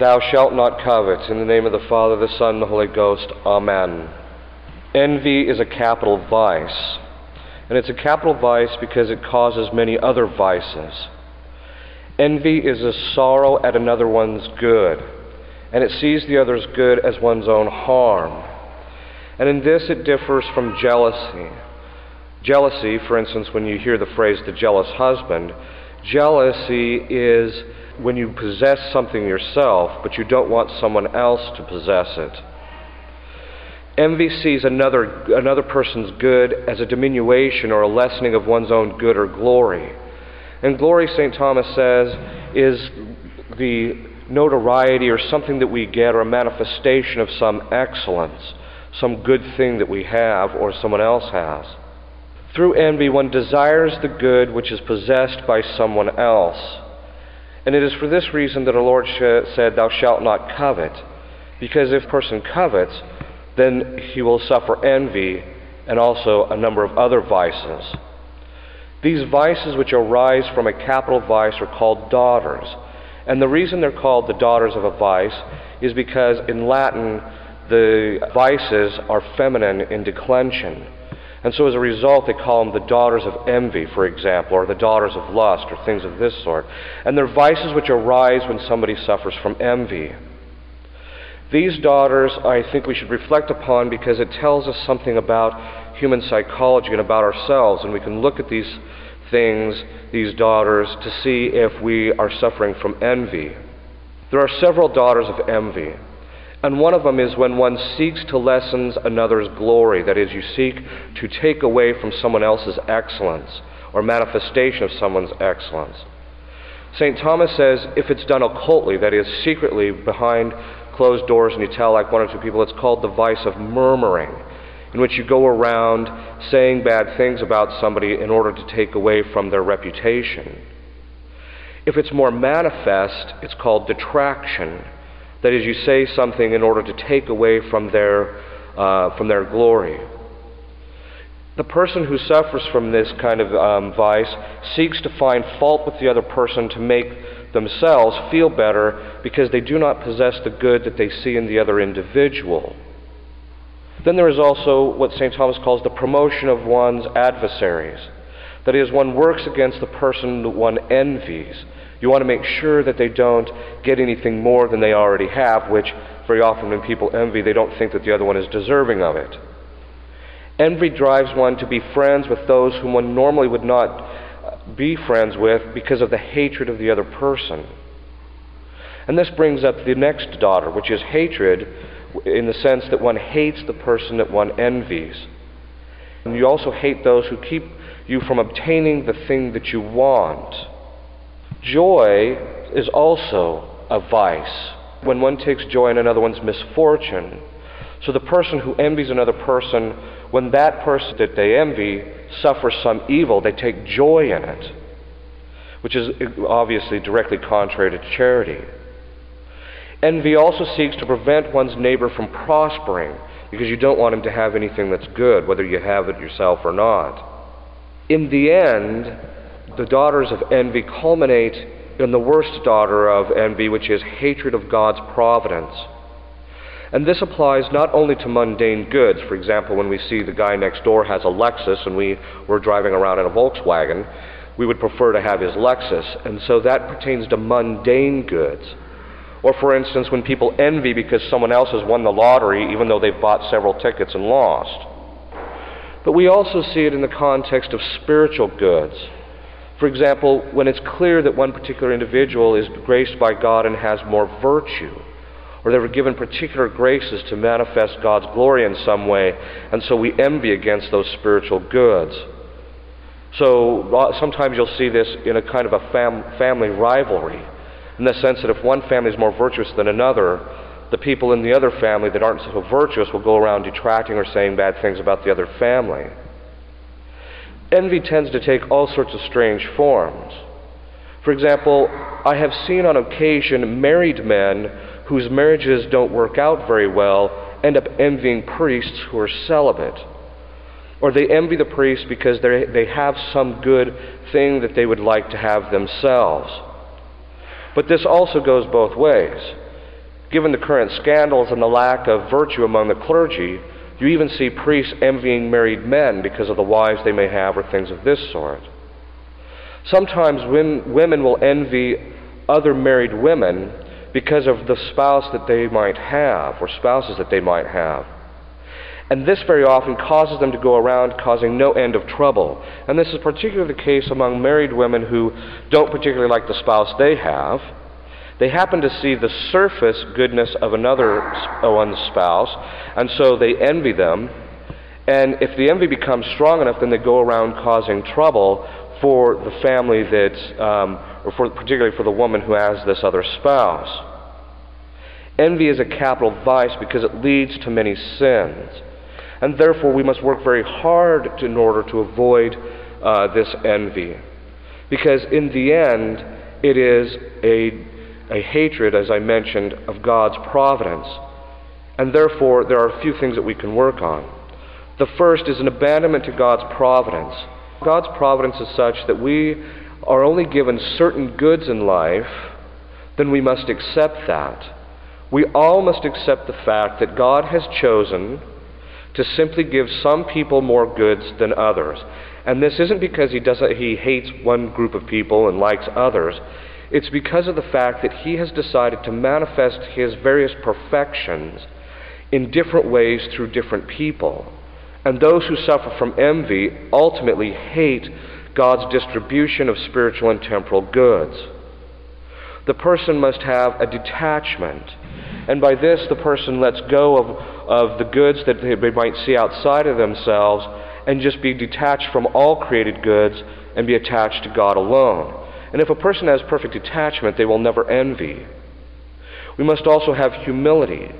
Thou shalt not covet. In the name of the Father, the Son, and the Holy Ghost. Amen. Envy is a capital vice. And it's a capital vice because it causes many other vices. Envy is a sorrow at another one's good, and it sees the other's good as one's own harm. And in this it differs from jealousy. Jealousy, for instance, when you hear the phrase the jealous husband, jealousy is when you possess something yourself, but you don't want someone else to possess it. Envy sees another, another person's good as a diminution or a lessening of one's own good or glory. And glory, St. Thomas says, is the notoriety or something that we get or a manifestation of some excellence, some good thing that we have or someone else has. Through envy, one desires the good which is possessed by someone else. And it is for this reason that our Lord said, Thou shalt not covet. Because if a person covets, then he will suffer envy and also a number of other vices. These vices, which arise from a capital vice, are called daughters. And the reason they're called the daughters of a vice is because in Latin, the vices are feminine in declension. And so as a result, they call them the daughters of envy, for example, or the daughters of lust, or things of this sort. And they're vices which arise when somebody suffers from envy. These daughters, I think we should reflect upon because it tells us something about human psychology and about ourselves. And we can look at these things, these daughters, to see if we are suffering from envy. There are several daughters of envy. And one of them is when one seeks to lessen another's glory, that is, you seek to take away from someone else's excellence or manifestation of someone's excellence. St. Thomas says if it's done occultly, that is, secretly behind closed doors and you tell like one or two people, it's called the vice of murmuring, in which you go around saying bad things about somebody in order to take away from their reputation. If it's more manifest, it's called detraction that is, you say something in order to take away from their, uh, from their glory. The person who suffers from this kind of um, vice seeks to find fault with the other person to make themselves feel better because they do not possess the good that they see in the other individual. Then there is also what St. Thomas calls the promotion of one's adversaries. That is, one works against the person that one envies you want to make sure that they don't get anything more than they already have, which very often when people envy, they don't think that the other one is deserving of it. Envy drives one to be friends with those whom one normally would not uh, be friends with because of the hatred of the other person. And this brings up the next daughter, which is hatred in the sense that one hates the person that one envies. And you also hate those who keep you from obtaining the thing that you want. Joy is also a vice when one takes joy in another one's misfortune. So the person who envies another person, when that person that they envy suffers some evil, they take joy in it, which is obviously directly contrary to charity. Envy also seeks to prevent one's neighbor from prospering because you don't want him to have anything that's good, whether you have it yourself or not. In the end, the daughters of envy culminate in the worst daughter of envy, which is hatred of God's providence. And this applies not only to mundane goods. For example, when we see the guy next door has a Lexus and we were driving around in a Volkswagen, we would prefer to have his Lexus. And so that pertains to mundane goods. Or, for instance, when people envy because someone else has won the lottery, even though they've bought several tickets and lost. But we also see it in the context of spiritual goods. For example, when it's clear that one particular individual is graced by God and has more virtue, or they were given particular graces to manifest God's glory in some way, and so we envy against those spiritual goods. So uh, sometimes you'll see this in a kind of a fam- family rivalry, in the sense that if one family is more virtuous than another, the people in the other family that aren't so virtuous will go around detracting or saying bad things about the other family. Envy tends to take all sorts of strange forms. For example, I have seen on occasion married men whose marriages don't work out very well end up envying priests who are celibate. Or they envy the priest because they have some good thing that they would like to have themselves. But this also goes both ways. Given the current scandals and the lack of virtue among the clergy, you even see priests envying married men because of the wives they may have or things of this sort. Sometimes women will envy other married women because of the spouse that they might have or spouses that they might have. And this very often causes them to go around causing no end of trouble. And this is particularly the case among married women who don't particularly like the spouse they have. They happen to see the surface goodness of another one's spouse, and so they envy them. And if the envy becomes strong enough, then they go around causing trouble for the family that, um, or for, particularly for the woman who has this other spouse. Envy is a capital vice because it leads to many sins. And therefore, we must work very hard in order to avoid uh, this envy. Because in the end, it is a, a hatred, as I mentioned, of God's providence. And therefore, there are a few things that we can work on. The first is an abandonment to God's providence. God's providence is such that we are only given certain goods in life, then we must accept that. We all must accept the fact that God has chosen to simply give some people more goods than others. And this isn't because he, doesn't, he hates one group of people and likes others. It's because of the fact that he has decided to manifest his various perfections in different ways through different people. And those who suffer from envy ultimately hate God's distribution of spiritual and temporal goods. The person must have a detachment. And by this, the person lets go of, of the goods that they might see outside of themselves and just be detached from all created goods and be attached to God alone. And if a person has perfect detachment, they will never envy. We must also have humility.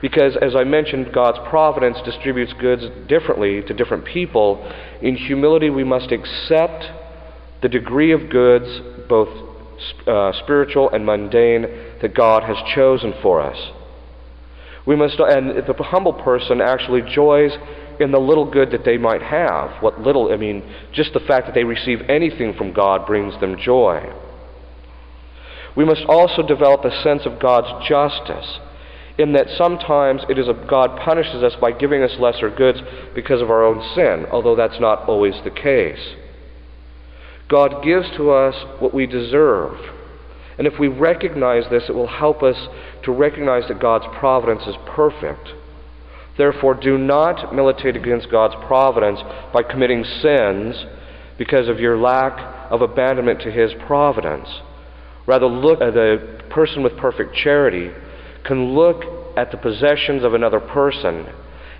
Because, as I mentioned, God's providence distributes goods differently to different people. In humility, we must accept the degree of goods, both uh, spiritual and mundane, that God has chosen for us. We must, and the humble person actually joys in the little good that they might have. What little, I mean, just the fact that they receive anything from God brings them joy. We must also develop a sense of God's justice in that sometimes it is a, God punishes us by giving us lesser goods because of our own sin, although that's not always the case. God gives to us what we deserve. And if we recognize this, it will help us to recognize that God's providence is perfect. Therefore, do not militate against God's providence by committing sins because of your lack of abandonment to His providence. Rather, look at the person with perfect charity can look at the possessions of another person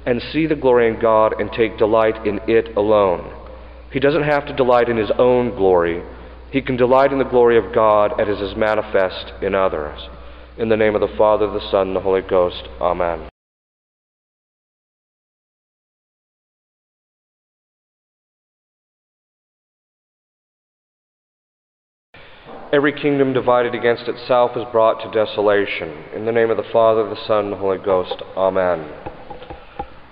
and see the glory in God and take delight in it alone. He doesn't have to delight in his own glory. He can delight in the glory of God as is manifest in others. In the name of the Father, the Son, and the Holy Ghost. Amen. Every kingdom divided against itself is brought to desolation. In the name of the Father, the Son, and the Holy Ghost. Amen.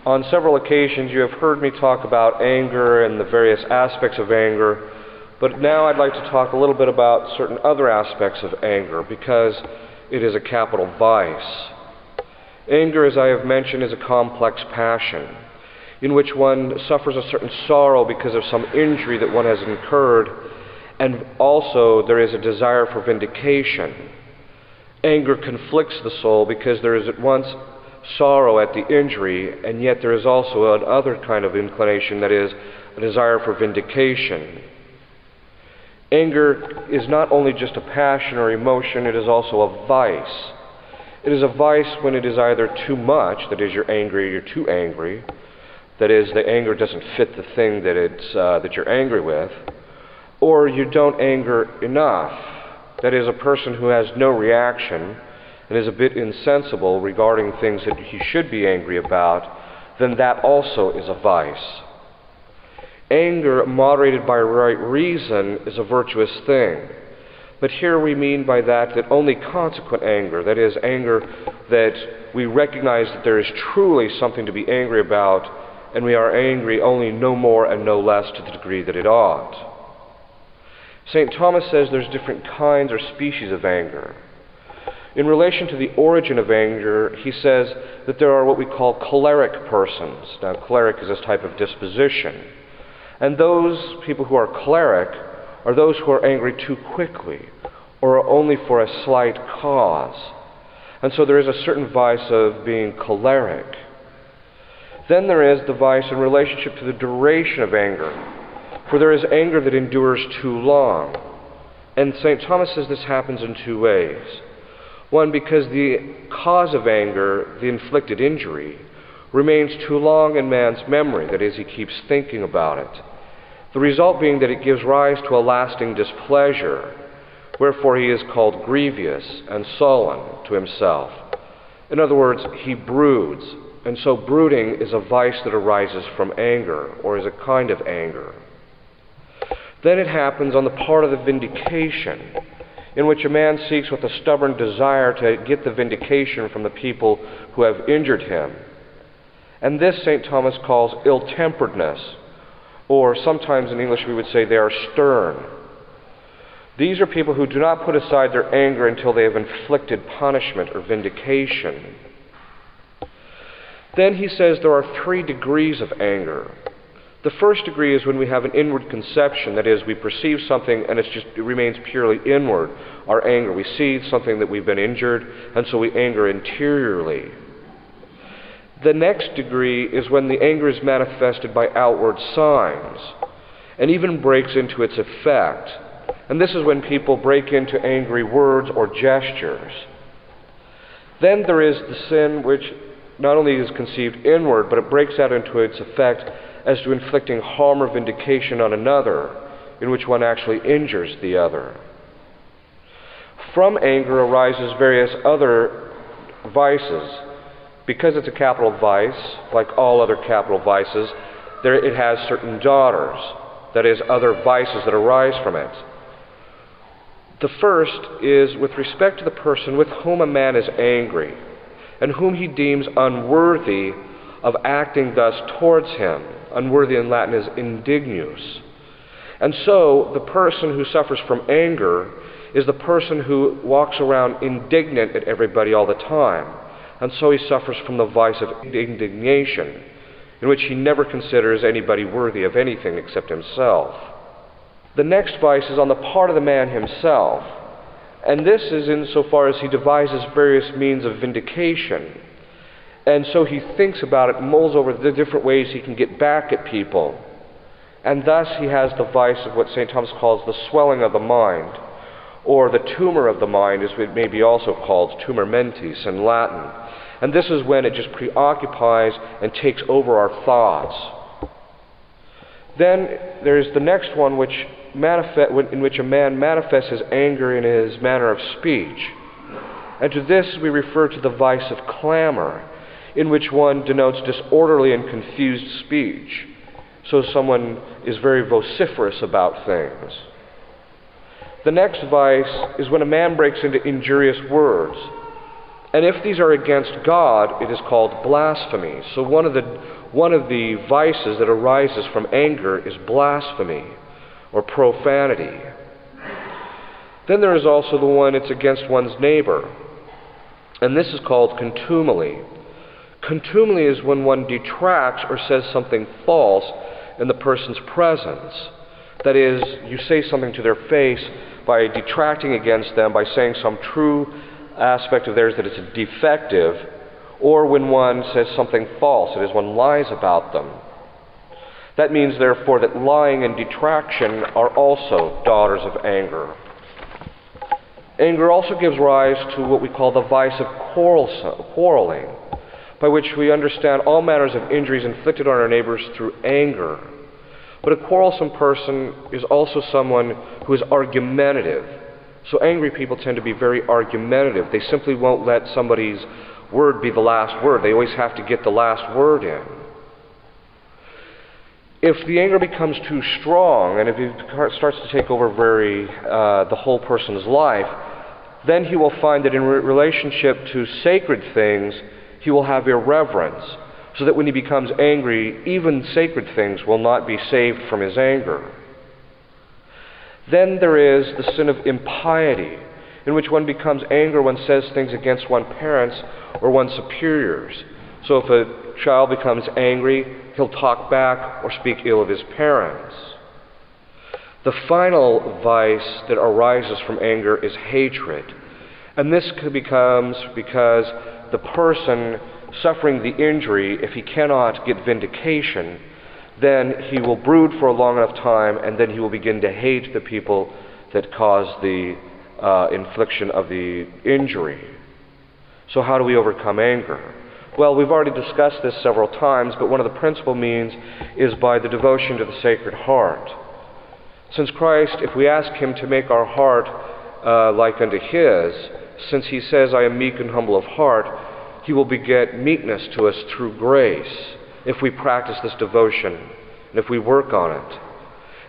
On several occasions, you have heard me talk about anger and the various aspects of anger, but now I'd like to talk a little bit about certain other aspects of anger because it is a capital vice. Anger, as I have mentioned, is a complex passion in which one suffers a certain sorrow because of some injury that one has incurred and also, there is a desire for vindication. Anger conflicts the soul because there is at once sorrow at the injury, and yet there is also another kind of inclination that is a desire for vindication. Anger is not only just a passion or emotion, it is also a vice. It is a vice when it is either too much, that is, you're angry, you're too angry, that is, the anger doesn't fit the thing that, it's, uh, that you're angry with or you don't anger enough. That is, a person who has no reaction and is a bit insensible regarding things that he should be angry about, then that also is a vice. Anger, moderated by right reason, is a virtuous thing. But here we mean by that that only consequent anger, that is, anger that we recognize that there is truly something to be angry about, and we are angry only no more and no less to the degree that it ought. St. Thomas says there's different kinds or species of anger. In relation to the origin of anger, he says that there are what we call choleric persons. Now, choleric is this type of disposition. And those people who are choleric are those who are angry too quickly or only for a slight cause. And so there is a certain vice of being choleric. Then there is the vice in relationship to the duration of anger. For there is anger that endures too long. And St. Thomas says this happens in two ways. One, because the cause of anger, the inflicted injury, remains too long in man's memory, that is, he keeps thinking about it. The result being that it gives rise to a lasting displeasure, wherefore he is called grievous and sullen to himself. In other words, he broods, and so brooding is a vice that arises from anger, or is a kind of anger. Then it happens on the part of the vindication, in which a man seeks with a stubborn desire to get the vindication from the people who have injured him. And this St. Thomas calls ill temperedness, or sometimes in English we would say they are stern. These are people who do not put aside their anger until they have inflicted punishment or vindication. Then he says there are three degrees of anger. The first degree is when we have an inward conception, that is, we perceive something and it just, it remains purely inward, our anger. We see something that we've been injured, and so we anger interiorly. The next degree is when the anger is manifested by outward signs and even breaks into its effect. And this is when people break into angry words or gestures. Then there is the sin which not only is conceived inward, but it breaks out into its effect as to inflicting harm or vindication on another, in which one actually injures the other. From anger arises various other vices. Because it's a capital vice, like all other capital vices, there, it has certain daughters, that is, other vices that arise from it. The first is with respect to the person with whom a man is angry and whom he deems unworthy of acting thus towards him. Unworthy in Latin is indignus. And so, the person who suffers from anger is the person who walks around indignant at everybody all the time. And so he suffers from the vice of indignation, in which he never considers anybody worthy of anything except himself. The next vice is on the part of the man himself. And this is insofar as he devises various means of vindication. And so he thinks about it, mulls over the different ways he can get back at people. And thus he has the vice of what St. Thomas calls the swelling of the mind, or the tumor of the mind, as it may be also called, tumor mentis in Latin. And this is when it just preoccupies and takes over our thoughts. Then there's the next one, which manifest, in which a man manifests his anger in his manner of speech. And to this we refer to the vice of clamor, in which one denotes disorderly and confused speech. So someone is very vociferous about things. The next vice is when a man breaks into injurious words. And if these are against God, it is called blasphemy. So one of the, one of the vices that arises from anger is blasphemy or profanity. Then there is also the one it's against one's neighbor. And this is called contumely. Contumely is when one detracts or says something false in the person's presence. That is, you say something to their face by detracting against them, by saying some true aspect of theirs that is defective, or when one says something false, that is, one lies about them. That means, therefore, that lying and detraction are also daughters of anger. Anger also gives rise to what we call the vice of quarrelsome, quarreling, by which we understand all manners of injuries inflicted on our neighbors through anger. But a quarrelsome person is also someone who is argumentative. So angry people tend to be very argumentative. They simply won't let somebody's word be the last word. They always have to get the last word in. If the anger becomes too strong and if it starts to take over very uh, the whole person's life, then he will find that in re- relationship to sacred things, he will have irreverence, so that when he becomes angry, even sacred things will not be saved from his anger. Then there is the sin of impiety, in which one becomes angry when says things against one's parents or one's superiors. So if a child becomes angry, he'll talk back or speak ill of his parents. The final vice that arises from anger is hatred. And this becomes because the person suffering the injury, if he cannot get vindication, then he will brood for a long enough time and then he will begin to hate the people that caused the uh, infliction of the injury. So, how do we overcome anger? Well, we've already discussed this several times, but one of the principal means is by the devotion to the Sacred Heart. Since Christ, if we ask Him to make our heart uh, like unto His, since He says, I am meek and humble of heart, He will beget meekness to us through grace if we practice this devotion and if we work on it.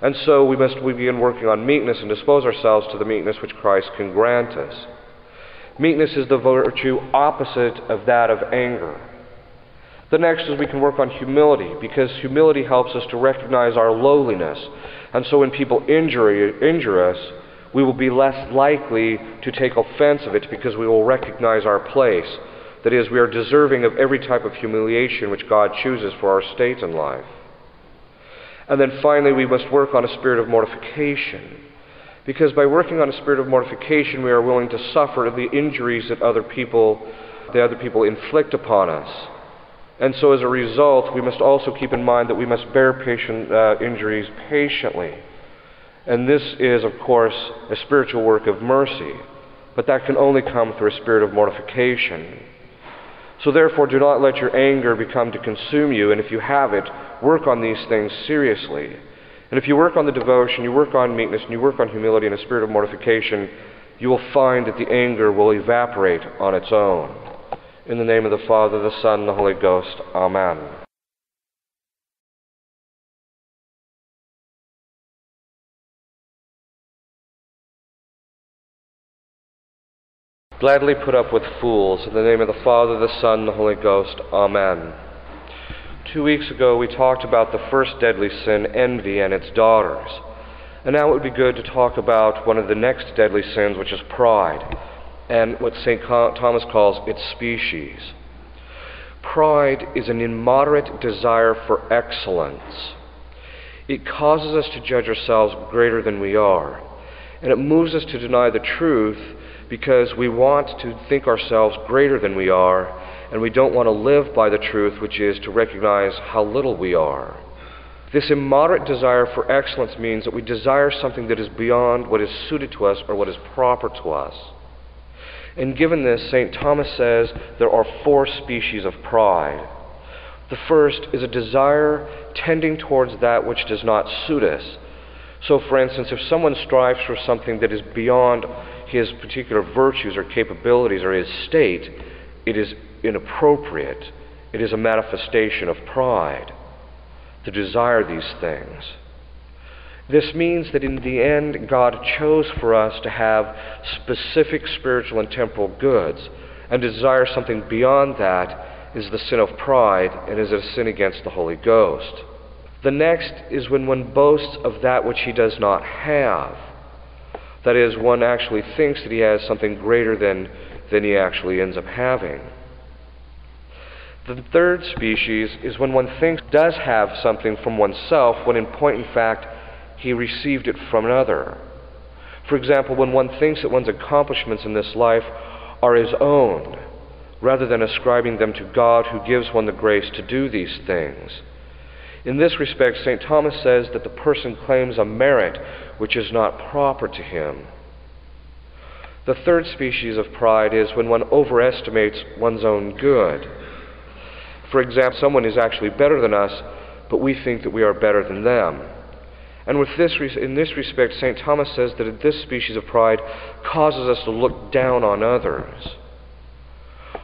And so we must we begin working on meekness and dispose ourselves to the meekness which Christ can grant us. Meekness is the virtue opposite of that of anger. The next is we can work on humility because humility helps us to recognize our lowliness. And so when people injure, injure us, we will be less likely to take offense of it because we will recognize our place. That is, we are deserving of every type of humiliation which God chooses for our state in life. And then finally, we must work on a spirit of mortification. Because by working on a spirit of mortification, we are willing to suffer the injuries that other people, the other people inflict upon us. And so, as a result, we must also keep in mind that we must bear patient uh, injuries patiently. And this is, of course, a spiritual work of mercy. But that can only come through a spirit of mortification. So therefore, do not let your anger become to consume you, and if you have it, work on these things seriously. And if you work on the devotion, you work on meekness, and you work on humility and a spirit of mortification, you will find that the anger will evaporate on its own. In the name of the Father, the Son, and the Holy Ghost. Amen. Gladly put up with fools. In the name of the Father, the Son, the Holy Ghost. Amen. Two weeks ago, we talked about the first deadly sin, envy, and its daughters. And now it would be good to talk about one of the next deadly sins, which is pride, and what St. Thomas calls its species. Pride is an immoderate desire for excellence. It causes us to judge ourselves greater than we are, and it moves us to deny the truth because we want to think ourselves greater than we are, and we don't want to live by the truth, which is to recognize how little we are. This immoderate desire for excellence means that we desire something that is beyond what is suited to us or what is proper to us. And given this, St. Thomas says there are four species of pride. The first is a desire tending towards that which does not suit us. So, for instance, if someone strives for something that is beyond his particular virtues or capabilities or his state, it is inappropriate. It is a manifestation of pride to desire these things. This means that in the end, God chose for us to have specific spiritual and temporal goods, and to desire something beyond that is the sin of pride and is a sin against the Holy Ghost. The next is when one boasts of that which he does not have. That is, one actually thinks that he has something greater than, than he actually ends up having. The third species is when one thinks does have something from oneself when in point in fact he received it from another. For example, when one thinks that one's accomplishments in this life are his own, rather than ascribing them to God who gives one the grace to do these things. In this respect, St. Thomas says that the person claims a merit which is not proper to him. The third species of pride is when one overestimates one's own good. For example, someone is actually better than us, but we think that we are better than them. And with this, in this respect, St. Thomas says that this species of pride causes us to look down on others.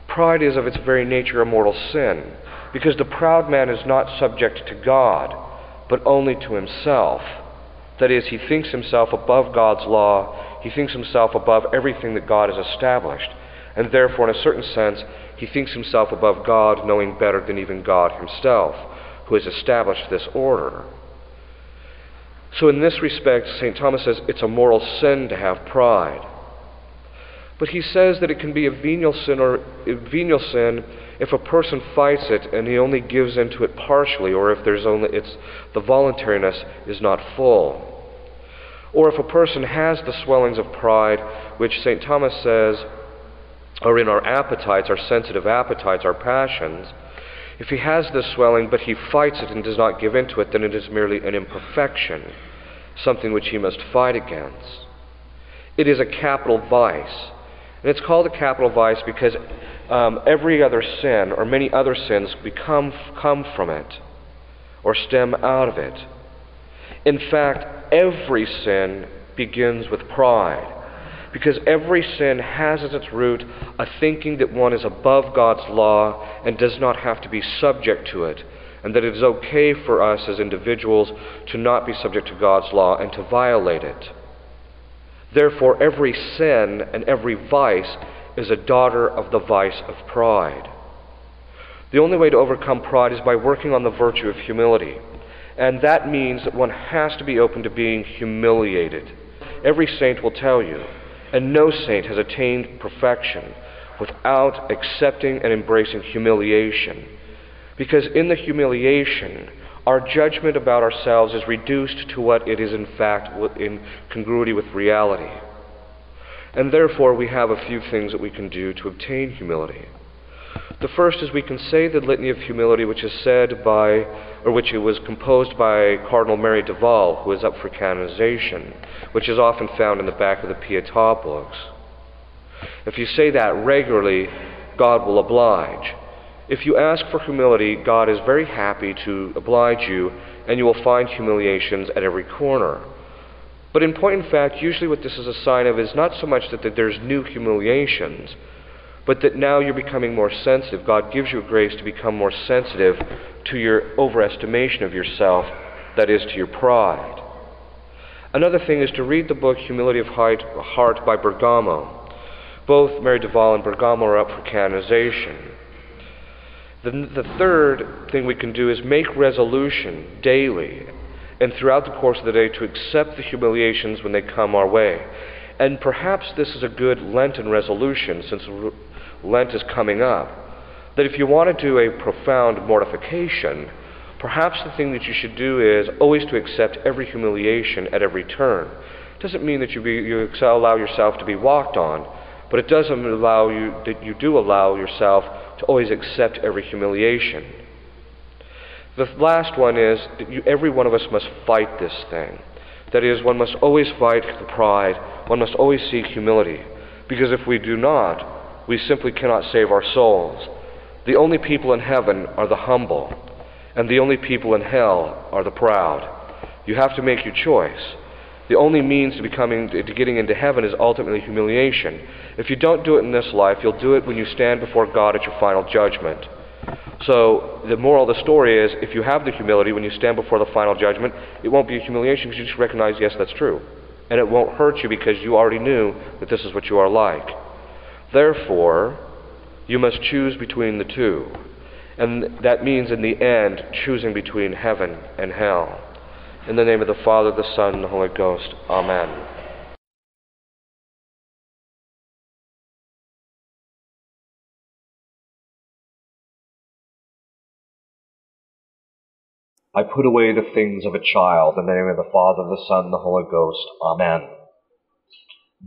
Pride is of its very nature a mortal sin, because the proud man is not subject to God, but only to himself. That is, he thinks himself above God's law, he thinks himself above everything that God has established, and therefore, in a certain sense, he thinks himself above God, knowing better than even God himself, who has established this order. So, in this respect, St. Thomas says it's a moral sin to have pride. But he says that it can be a venial sin or a venial sin if a person fights it and he only gives into it partially, or if there's only it's the voluntariness is not full. Or if a person has the swellings of pride, which St. Thomas says are in our appetites, our sensitive appetites, our passions, if he has this swelling but he fights it and does not give into it, then it is merely an imperfection, something which he must fight against. It is a capital vice. And it's called a capital vice because um, every other sin or many other sins become, come from it or stem out of it. In fact, every sin begins with pride. Because every sin has as its root a thinking that one is above God's law and does not have to be subject to it, and that it is okay for us as individuals to not be subject to God's law and to violate it. Therefore, every sin and every vice is a daughter of the vice of pride. The only way to overcome pride is by working on the virtue of humility. And that means that one has to be open to being humiliated. Every saint will tell you, and no saint has attained perfection without accepting and embracing humiliation. Because in the humiliation, our judgment about ourselves is reduced to what it is in fact in congruity with reality. And therefore, we have a few things that we can do to obtain humility. The first is we can say the Litany of Humility, which is said by, or which was composed by Cardinal Merry del Val, who is up for canonization, which is often found in the back of the Pietà books. If you say that regularly, God will oblige. If you ask for humility, God is very happy to oblige you, and you will find humiliations at every corner. But in point in fact, usually what this is a sign of is not so much that there's new humiliations, but that now you're becoming more sensitive. God gives you grace to become more sensitive to your overestimation of yourself, that is, to your pride. Another thing is to read the book Humility of Heart by Bergamo. Both Merry del Val and Bergamo are up for canonization. The, the third thing we can do is make resolution daily and throughout the course of the day to accept the humiliations when they come our way. And perhaps this is a good Lenten resolution since Lent is coming up. That if you want to do a profound mortification, perhaps the thing that you should do is always to accept every humiliation at every turn. It doesn't mean that you, be, you allow yourself to be walked on, but it does allow you that you do allow yourself to always accept every humiliation. The last one is that you, every one of us must fight this thing. That is, one must always fight the pride, one must always seek humility. Because if we do not, we simply cannot save our souls. The only people in heaven are the humble, and the only people in hell are the proud. You have to make your choice. The only means to becoming to getting into heaven is ultimately humiliation. If you don't do it in this life, you'll do it when you stand before God at your final judgment. So the moral of the story is if you have the humility when you stand before the final judgment, it won't be a humiliation because you just recognize, yes, that's true. And it won't hurt you because you already knew that this is what you are like. Therefore, you must choose between the two. And that means, in the end, choosing between heaven and hell. In the name of the Father, the Son, and the Holy Ghost. Amen. I put away the things of a child in the name of the Father, the Son, the Holy Ghost. Amen.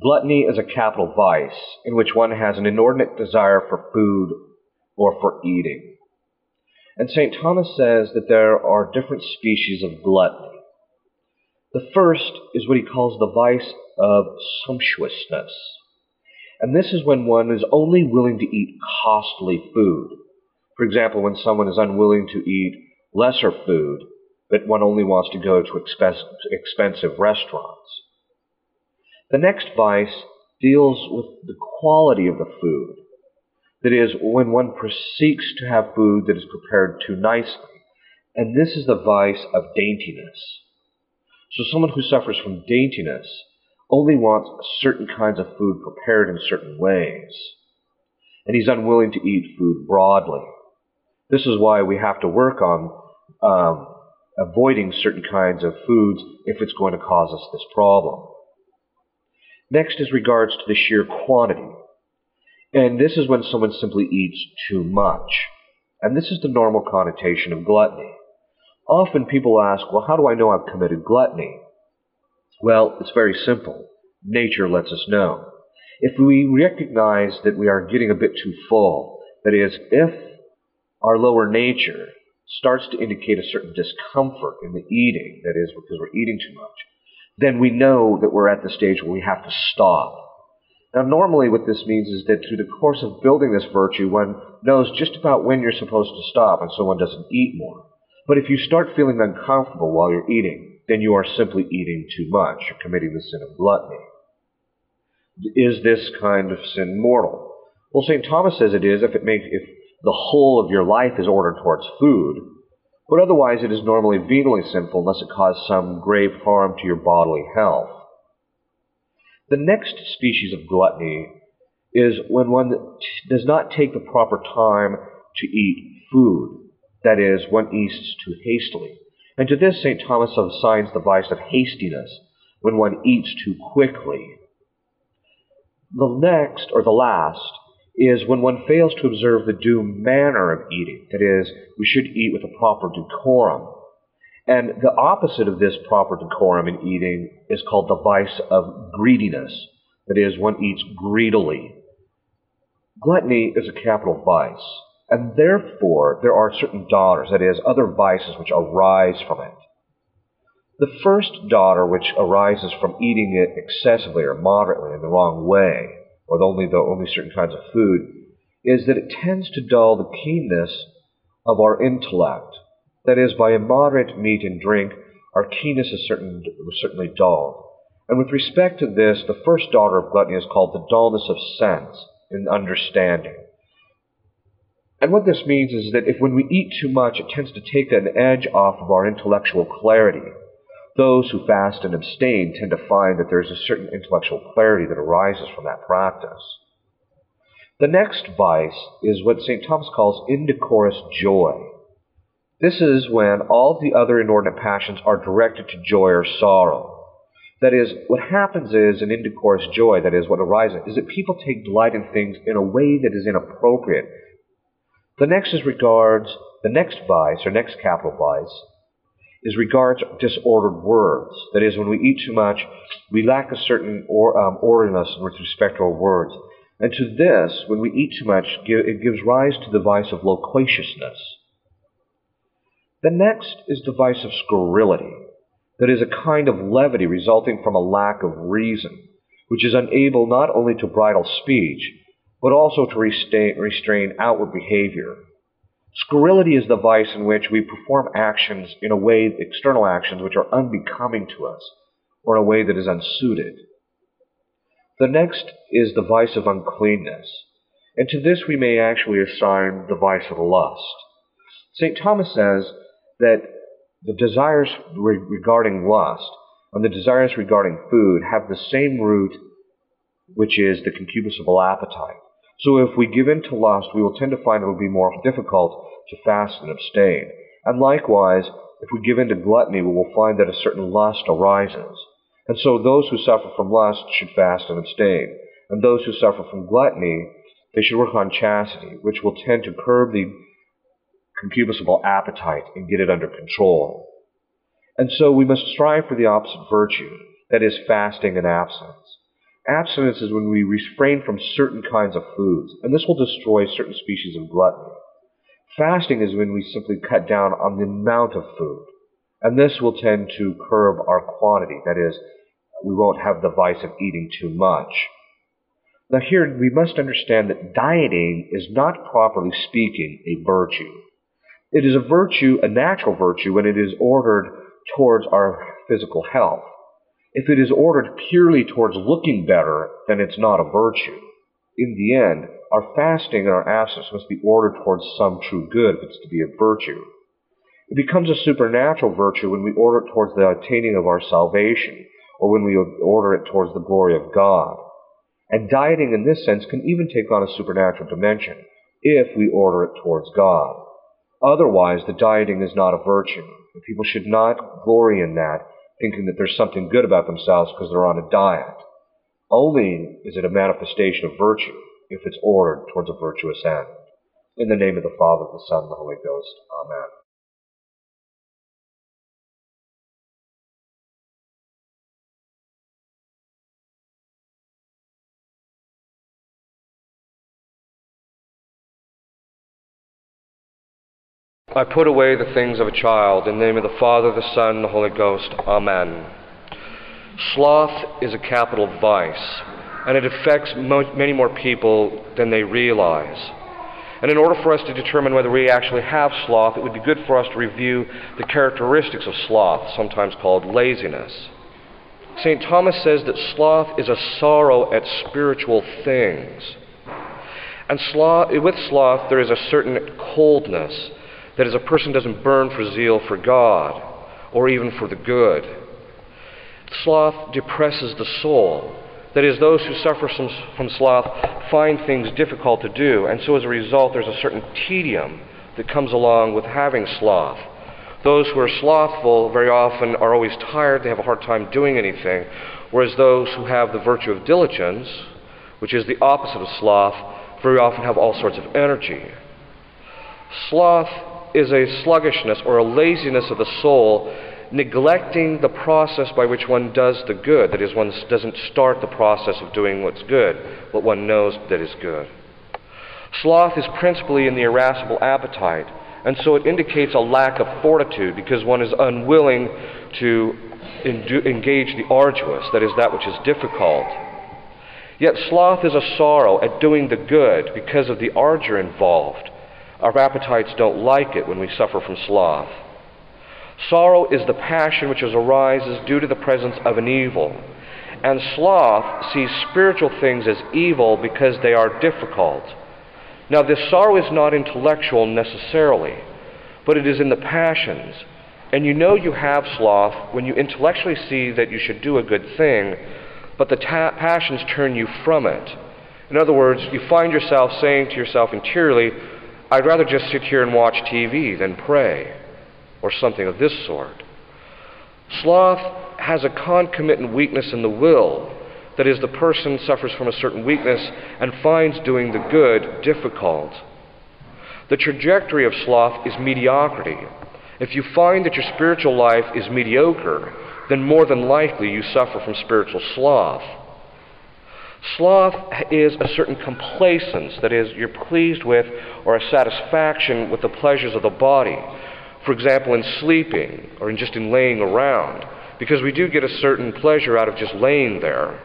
Gluttony is a capital vice in which one has an inordinate desire for food or for eating. And St. Thomas says that there are different species of gluttony. The first is what he calls the vice of sumptuousness. And this is when one is only willing to eat costly food. For example, when someone is unwilling to eat lesser food, but one only wants to go to expensive restaurants. The next vice deals with the quality of the food. That is, when one seeks to have food that is prepared too nicely. And this is the vice of daintiness. So someone who suffers from daintiness only wants certain kinds of food prepared in certain ways. And he's unwilling to eat food broadly. This is why we have to work on um, avoiding certain kinds of foods if it's going to cause us this problem. Next is regards to the sheer quantity. And this is when someone simply eats too much. And this is the normal connotation of gluttony. Often people ask, well, how do I know I've committed gluttony? Well, it's very simple. Nature lets us know. If we recognize that we are getting a bit too full, that is, if our lower nature starts to indicate a certain discomfort in the eating, that is, because we're eating too much, then we know that we're at the stage where we have to stop. Now, normally what this means is that through the course of building this virtue, one knows just about when you're supposed to stop, and so one doesn't eat more. But if you start feeling uncomfortable while you're eating, then you are simply eating too much. You're committing the sin of gluttony. Is this kind of sin mortal? Well, St. Thomas says it is if it makes, if the whole of your life is ordered towards food, but otherwise it is normally venally sinful unless it cause some grave harm to your bodily health. The next species of gluttony is when one does not take the proper time to eat food. That is, one eats too hastily. And to this, St. Thomas assigns the vice of hastiness, when one eats too quickly. The next, or the last, is when one fails to observe the due manner of eating. That is, we should eat with a proper decorum. And the opposite of this proper decorum in eating is called the vice of greediness. That is, one eats greedily. Gluttony is a capital vice, and therefore there are certain daughters, that is, other vices which arise from it. The first daughter which arises from eating it excessively or moderately in the wrong way or only the only certain kinds of food, is that it tends to dull the keenness of our intellect. That is, by immoderate meat and drink, our keenness is certain, certainly dulled. And with respect to this, the first daughter of gluttony is called the dullness of sense and understanding. And what this means is that if when we eat too much, it tends to take an edge off of our intellectual clarity. Those who fast and abstain tend to find that there's a certain intellectual clarity that arises from that practice. The next vice is what St. Thomas calls indecorous joy. This is when all the other inordinate passions are directed to joy or sorrow. That is, what happens is an indecorous joy, that is, what arises, is that people take delight in things in a way that is inappropriate. The next is regards, the next vice, or next capital vice, is regards disordered words. That is, when we eat too much, we lack a certain or, um, orderliness with respect to our words. And to this, when we eat too much, it gives rise to the vice of loquaciousness. The next is the vice of scurrility. That is a kind of levity resulting from a lack of reason, which is unable not only to bridle speech, but also to restrain, restrain outward behavior. Scurrility is the vice in which we perform actions in a way, external actions, which are unbecoming to us, or in a way that is unsuited. The next is the vice of uncleanness, and to this we may actually assign the vice of lust. St. Thomas says that the desires re- regarding lust and the desires regarding food have the same root, which is the concupiscible appetite. So if we give in to lust, we will tend to find it will be more difficult to fast and abstain. And likewise, if we give in to gluttony, we will find that a certain lust arises. And so those who suffer from lust should fast and abstain. And those who suffer from gluttony, they should work on chastity, which will tend to curb the concupiscible appetite and get it under control. And so we must strive for the opposite virtue, that is, fasting and abstinence. Abstinence is when we refrain from certain kinds of foods, and this will destroy certain species of gluttony. Fasting is when we simply cut down on the amount of food, and this will tend to curb our quantity. That is, we won't have the vice of eating too much. Now, here we must understand that dieting is not, properly speaking, a virtue. It is a virtue, a natural virtue, when it is ordered towards our physical health. If it is ordered purely towards looking better, then it's not a virtue. In the end, our fasting and our abstinence must be ordered towards some true good if it's to be a virtue. It becomes a supernatural virtue when we order it towards the attaining of our salvation, or when we order it towards the glory of God. And dieting in this sense can even take on a supernatural dimension if we order it towards God. Otherwise, the dieting is not a virtue. And people should not glory in that thinking that there's something good about themselves because they're on a diet. Only is it a manifestation of virtue if it's ordered towards a virtuous end. In the name of the Father, the Son, and the Holy Ghost. Amen. I put away the things of a child. In the name of the Father, the Son, and the Holy Ghost. Amen. Sloth is a capital vice, and it affects mo- many more people than they realize. And in order for us to determine whether we actually have sloth, it would be good for us to review the characteristics of sloth, sometimes called laziness. St. Thomas says that sloth is a sorrow at spiritual things. And sloth, with sloth, there is a certain coldness that is, a person doesn't burn for zeal for God or even for the good. Sloth depresses the soul. That is, those who suffer from, from sloth find things difficult to do, and so as a result, there's a certain tedium that comes along with having sloth. Those who are slothful very often are always tired, they have a hard time doing anything, whereas those who have the virtue of diligence, which is the opposite of sloth, very often have all sorts of energy. Sloth is a sluggishness or a laziness of the soul, neglecting the process by which one does the good. That is, one doesn't start the process of doing what's good, what one knows that is good. Sloth is principally in the irascible appetite, and so it indicates a lack of fortitude because one is unwilling to engage the arduous, that is, that which is difficult. Yet sloth is a sorrow at doing the good because of the ardor involved. Our appetites don't like it when we suffer from sloth. Sorrow is the passion which arises due to the presence of an evil. And sloth sees spiritual things as evil because they are difficult. Now, this sorrow is not intellectual necessarily, but it is in the passions. And you know you have sloth when you intellectually see that you should do a good thing, but the ta- passions turn you from it. In other words, you find yourself saying to yourself interiorly, I'd rather just sit here and watch TV than pray, or something of this sort. Sloth has a concomitant weakness in the will. That is, the person suffers from a certain weakness and finds doing the good difficult. The trajectory of sloth is mediocrity. If you find that your spiritual life is mediocre, then more than likely you suffer from spiritual sloth. Sloth is a certain complacence, that is, you're pleased with or a satisfaction with the pleasures of the body. For example, in sleeping or in just in laying around, because we do get a certain pleasure out of just laying there.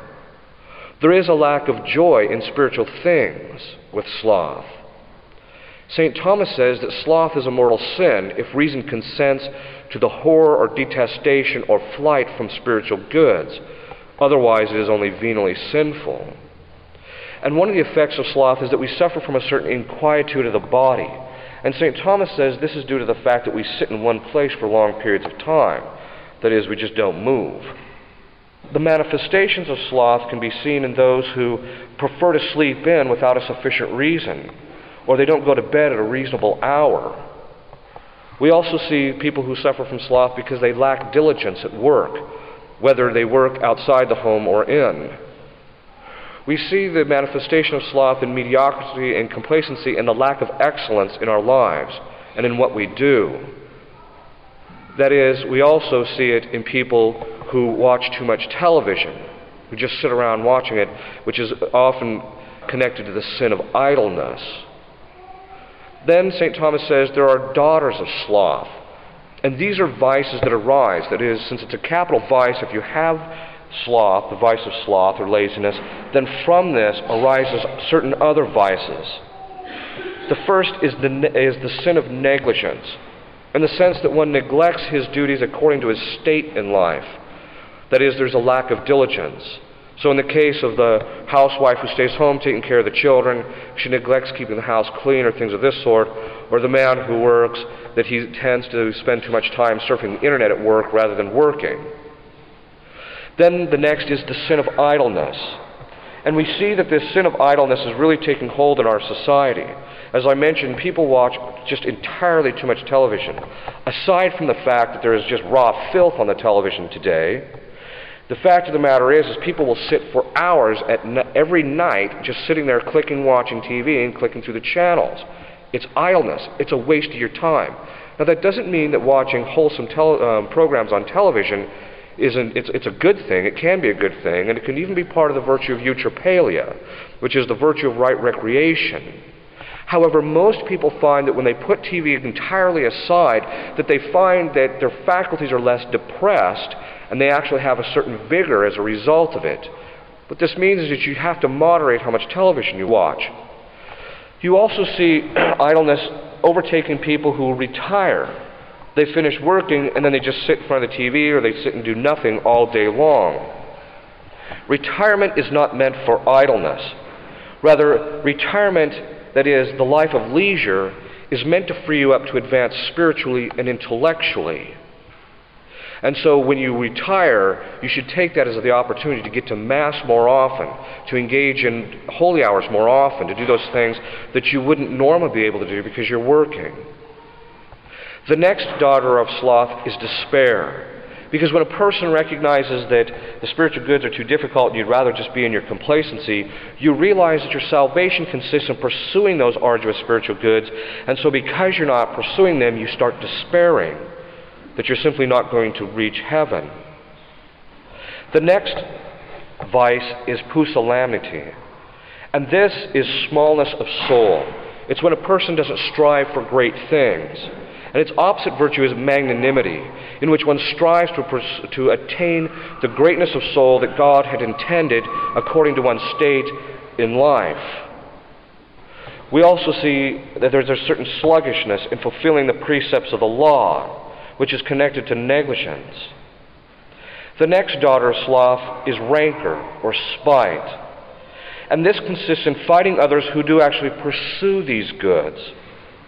There is a lack of joy in spiritual things with sloth. St. Thomas says that sloth is a mortal sin if reason consents to the horror or detestation or flight from spiritual goods Otherwise, it is only venially sinful. And one of the effects of sloth is that we suffer from a certain inquietude of the body. And St. Thomas says this is due to the fact that we sit in one place for long periods of time. That is, we just don't move. The manifestations of sloth can be seen in those who prefer to sleep in without a sufficient reason, or they don't go to bed at a reasonable hour. We also see people who suffer from sloth because they lack diligence at work whether they work outside the home or in. We see the manifestation of sloth in mediocrity and complacency and the lack of excellence in our lives and in what we do. That is, we also see it in people who watch too much television, who just sit around watching it, which is often connected to the sin of idleness. Then St. Thomas says there are daughters of sloth. And these are vices that arise. That is, since it's a capital vice, if you have sloth, the vice of sloth or laziness, then from this arises certain other vices. The first is the, is the sin of negligence, in the sense that one neglects his duties according to his state in life. That is, there's a lack of diligence. So, in the case of the housewife who stays home taking care of the children, she neglects keeping the house clean or things of this sort, or the man who works, that he tends to spend too much time surfing the internet at work rather than working. Then the next is the sin of idleness. And we see that this sin of idleness is really taking hold in our society. As I mentioned, people watch just entirely too much television. Aside from the fact that there is just raw filth on the television today, The fact of the matter is, is people will sit for hours at every night just sitting there clicking, watching TV and clicking through the channels. It's idleness. It's a waste of your time. Now that doesn't mean that watching wholesome tele- um, programs on television isn't. It's, it's a good thing. It can be a good thing, and it can even be part of the virtue of eutrapelia, which is the virtue of right recreation. However, most people find that when they put TV entirely aside, that they find that their faculties are less depressed and they actually have a certain vigor as a result of it. What this means is that you have to moderate how much television you watch. You also see idleness overtaking people who retire. They finish working and then they just sit in front of the TV or they sit and do nothing all day long. Retirement is not meant for idleness. Rather, retirement that is, the life of leisure, is meant to free you up to advance spiritually and intellectually. And so when you retire, you should take that as the opportunity to get to Mass more often, to engage in holy hours more often, to do those things that you wouldn't normally be able to do because you're working. The next daughter of sloth is despair. Because when a person recognizes that the spiritual goods are too difficult and you'd rather just be in your complacency, you realize that your salvation consists in pursuing those arduous spiritual goods. And so, because you're not pursuing them, you start despairing that you're simply not going to reach heaven. The next vice is pusillanimity. And this is smallness of soul. It's when a person doesn't strive for great things. And its opposite virtue is magnanimity, in which one strives to, pers- to attain the greatness of soul that God had intended according to one's state in life. We also see that there's a certain sluggishness in fulfilling the precepts of the law, which is connected to negligence. The next daughter of sloth is rancor or spite. And this consists in fighting others who do actually pursue these goods.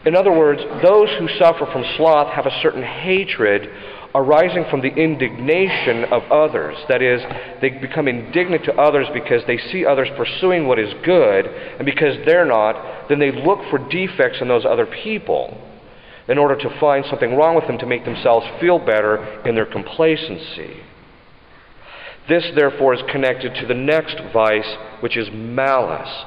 In other words, those who suffer from sloth have a certain hatred arising from the indignation of others. That is, they become indignant to others because they see others pursuing what is good, and because they're not, then they look for defects in those other people in order to find something wrong with them to make themselves feel better in their complacency. This, therefore, is connected to the next vice, which is malice.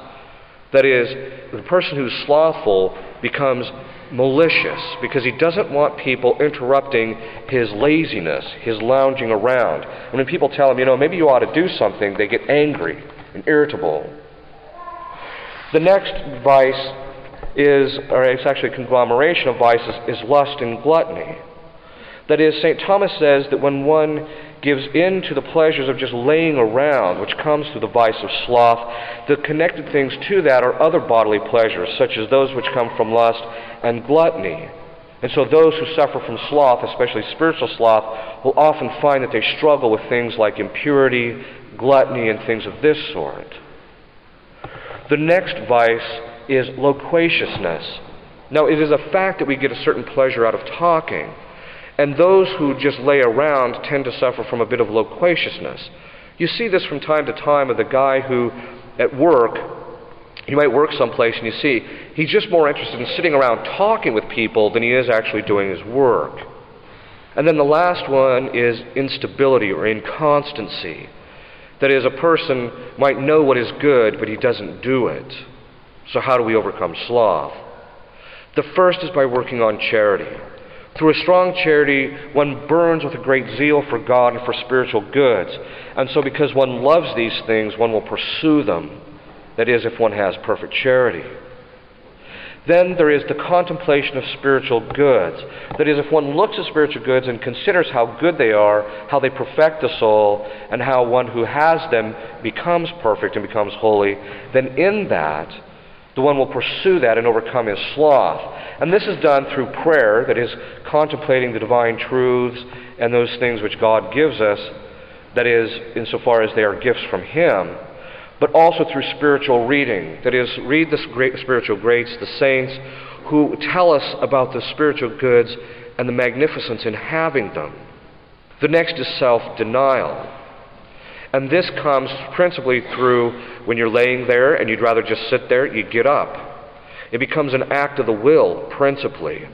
That is, the person who's slothful becomes malicious because he doesn't want people interrupting his laziness, his lounging around. And when people tell him, you know, maybe you ought to do something, they get angry and irritable. The next vice is, or it's actually a conglomeration of vices, is lust and gluttony. That is, St. Thomas says that when one gives in to the pleasures of just laying around, which comes through the vice of sloth. The connected things to that are other bodily pleasures, such as those which come from lust and gluttony. And so those who suffer from sloth, especially spiritual sloth, will often find that they struggle with things like impurity, gluttony, and things of this sort. The next vice is loquaciousness. Now, it is a fact that we get a certain pleasure out of talking. And those who just lay around tend to suffer from a bit of loquaciousness. You see this from time to time with a guy who, at work, you might work someplace and you see he's just more interested in sitting around talking with people than he is actually doing his work. And then the last one is instability or inconstancy. That is, a person might know what is good, but he doesn't do it. So, how do we overcome sloth? The first is by working on charity. Through a strong charity, one burns with a great zeal for God and for spiritual goods. And so, because one loves these things, one will pursue them. That is, if one has perfect charity. Then there is the contemplation of spiritual goods. That is, if one looks at spiritual goods and considers how good they are, how they perfect the soul, and how one who has them becomes perfect and becomes holy, then in that, the one will pursue that and overcome his sloth. And this is done through prayer, that is, contemplating the divine truths and those things which God gives us, that is, insofar as they are gifts from Him, but also through spiritual reading, that is, read the great spiritual greats, the saints, who tell us about the spiritual goods and the magnificence in having them. The next is self denial. And this comes principally through when you're laying there and you'd rather just sit there, you get up. It becomes an act of the will, principally.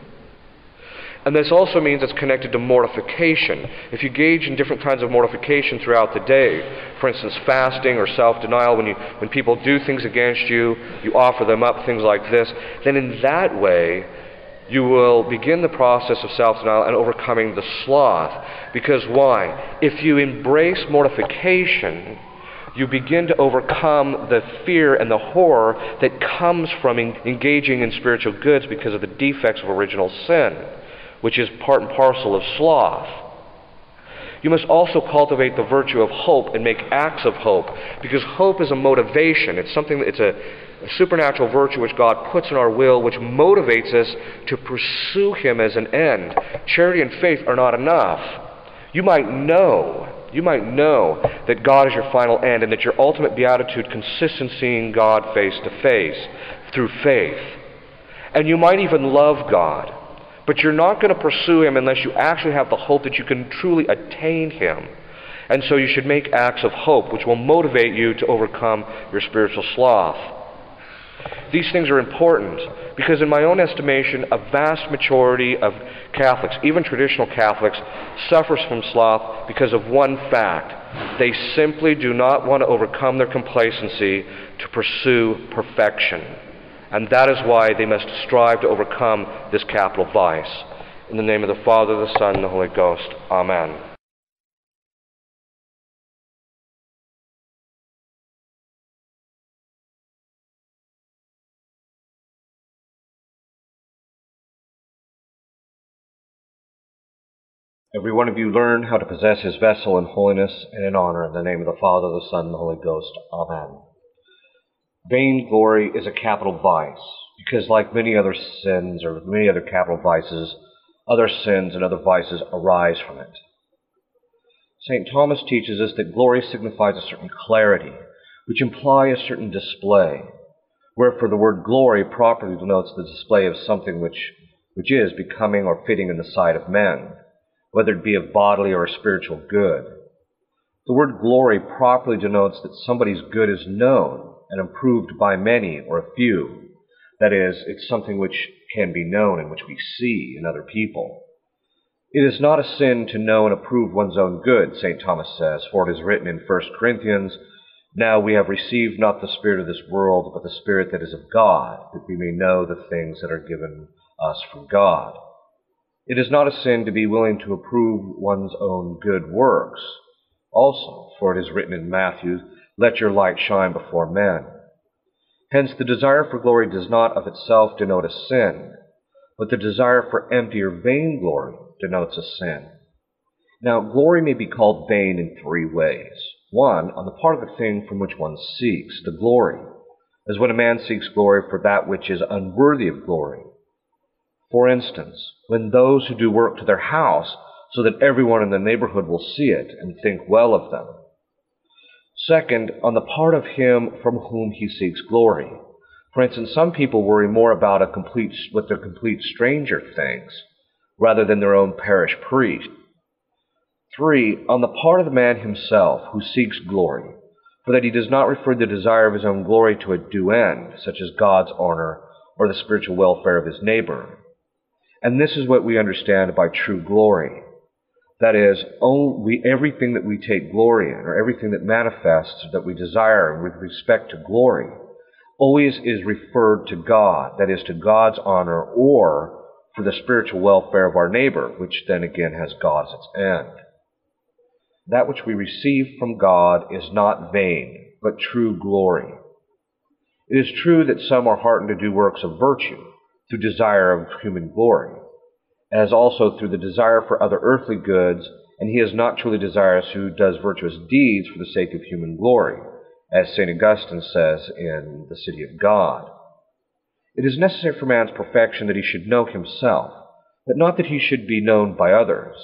And this also means it's connected to mortification. If you engage in different kinds of mortification throughout the day, for instance, fasting or self denial, when, you, when people do things against you, you offer them up, things like this, then in that way, you will begin the process of self denial and overcoming the sloth. Because why? If you embrace mortification, you begin to overcome the fear and the horror that comes from engaging in spiritual goods because of the defects of original sin which is part and parcel of sloth. You must also cultivate the virtue of hope and make acts of hope, because hope is a motivation. It's something it's a, a supernatural virtue which God puts in our will, which motivates us to pursue Him as an end. Charity and faith are not enough. You might know, you might know that God is your final end and that your ultimate beatitude consists in seeing God face to face through faith. And you might even love God. But you're not going to pursue Him unless you actually have the hope that you can truly attain Him. And so you should make acts of hope, which will motivate you to overcome your spiritual sloth. These things are important because, in my own estimation, a vast majority of Catholics, even traditional Catholics, suffers from sloth because of one fact. They simply do not want to overcome their complacency to pursue perfection. And that is why they must strive to overcome this capital vice. In the name of the Father, the Son, and the Holy Ghost. Amen. Every one of you learn how to possess his vessel in holiness and in honor in the name of the Father, the Son, and the Holy Ghost. Amen. Vainglory is a capital vice, because like many other sins or many other capital vices, other sins and other vices arise from it. St. Thomas teaches us that glory signifies a certain clarity, which imply a certain display. Wherefore the word glory properly denotes the display of something which, which is becoming or fitting in the sight of men, whether it be of bodily or a spiritual good. The word glory properly denotes that somebody's good is known, and approved by many or a few. That is, it's something which can be known and which we see in other people. It is not a sin to know and approve one's own good, St. Thomas says, for it is written in 1 Corinthians, Now we have received not the Spirit of this world, but the Spirit that is of God, that we may know the things that are given us from God. It is not a sin to be willing to approve one's own good works, also, for it is written in Matthew, let your light shine before men. Hence, the desire for glory does not of itself denote a sin, but the desire for empty or vain glory denotes a sin. Now, glory may be called vain in three ways. One, on the part of the thing from which one seeks the glory, as when a man seeks glory for that which is unworthy of glory. For instance, when those who do work to their house so that everyone in the neighborhood will see it and think well of them. Second, on the part of him from whom he seeks glory. For instance, some people worry more about a complete, what their complete stranger thinks rather than their own parish priest. Three, on the part of the man himself who seeks glory, for that he does not refer the desire of his own glory to a due end, such as God's honor or the spiritual welfare of his neighbor. And this is what we understand by true glory. That is, we, everything that we take glory in, or everything that manifests that we desire with respect to glory, always is referred to God, that is, to God's honor, or for the spiritual welfare of our neighbor, which then again has God as its end. That which we receive from God is not vain, but true glory. It is true that some are heartened to do works of virtue through desire of human glory as also through the desire for other earthly goods, and he is not truly desirous who does virtuous deeds for the sake of human glory, as St. Augustine says in The City of God. It is necessary for man's perfection that he should know himself, but not that he should be known by others.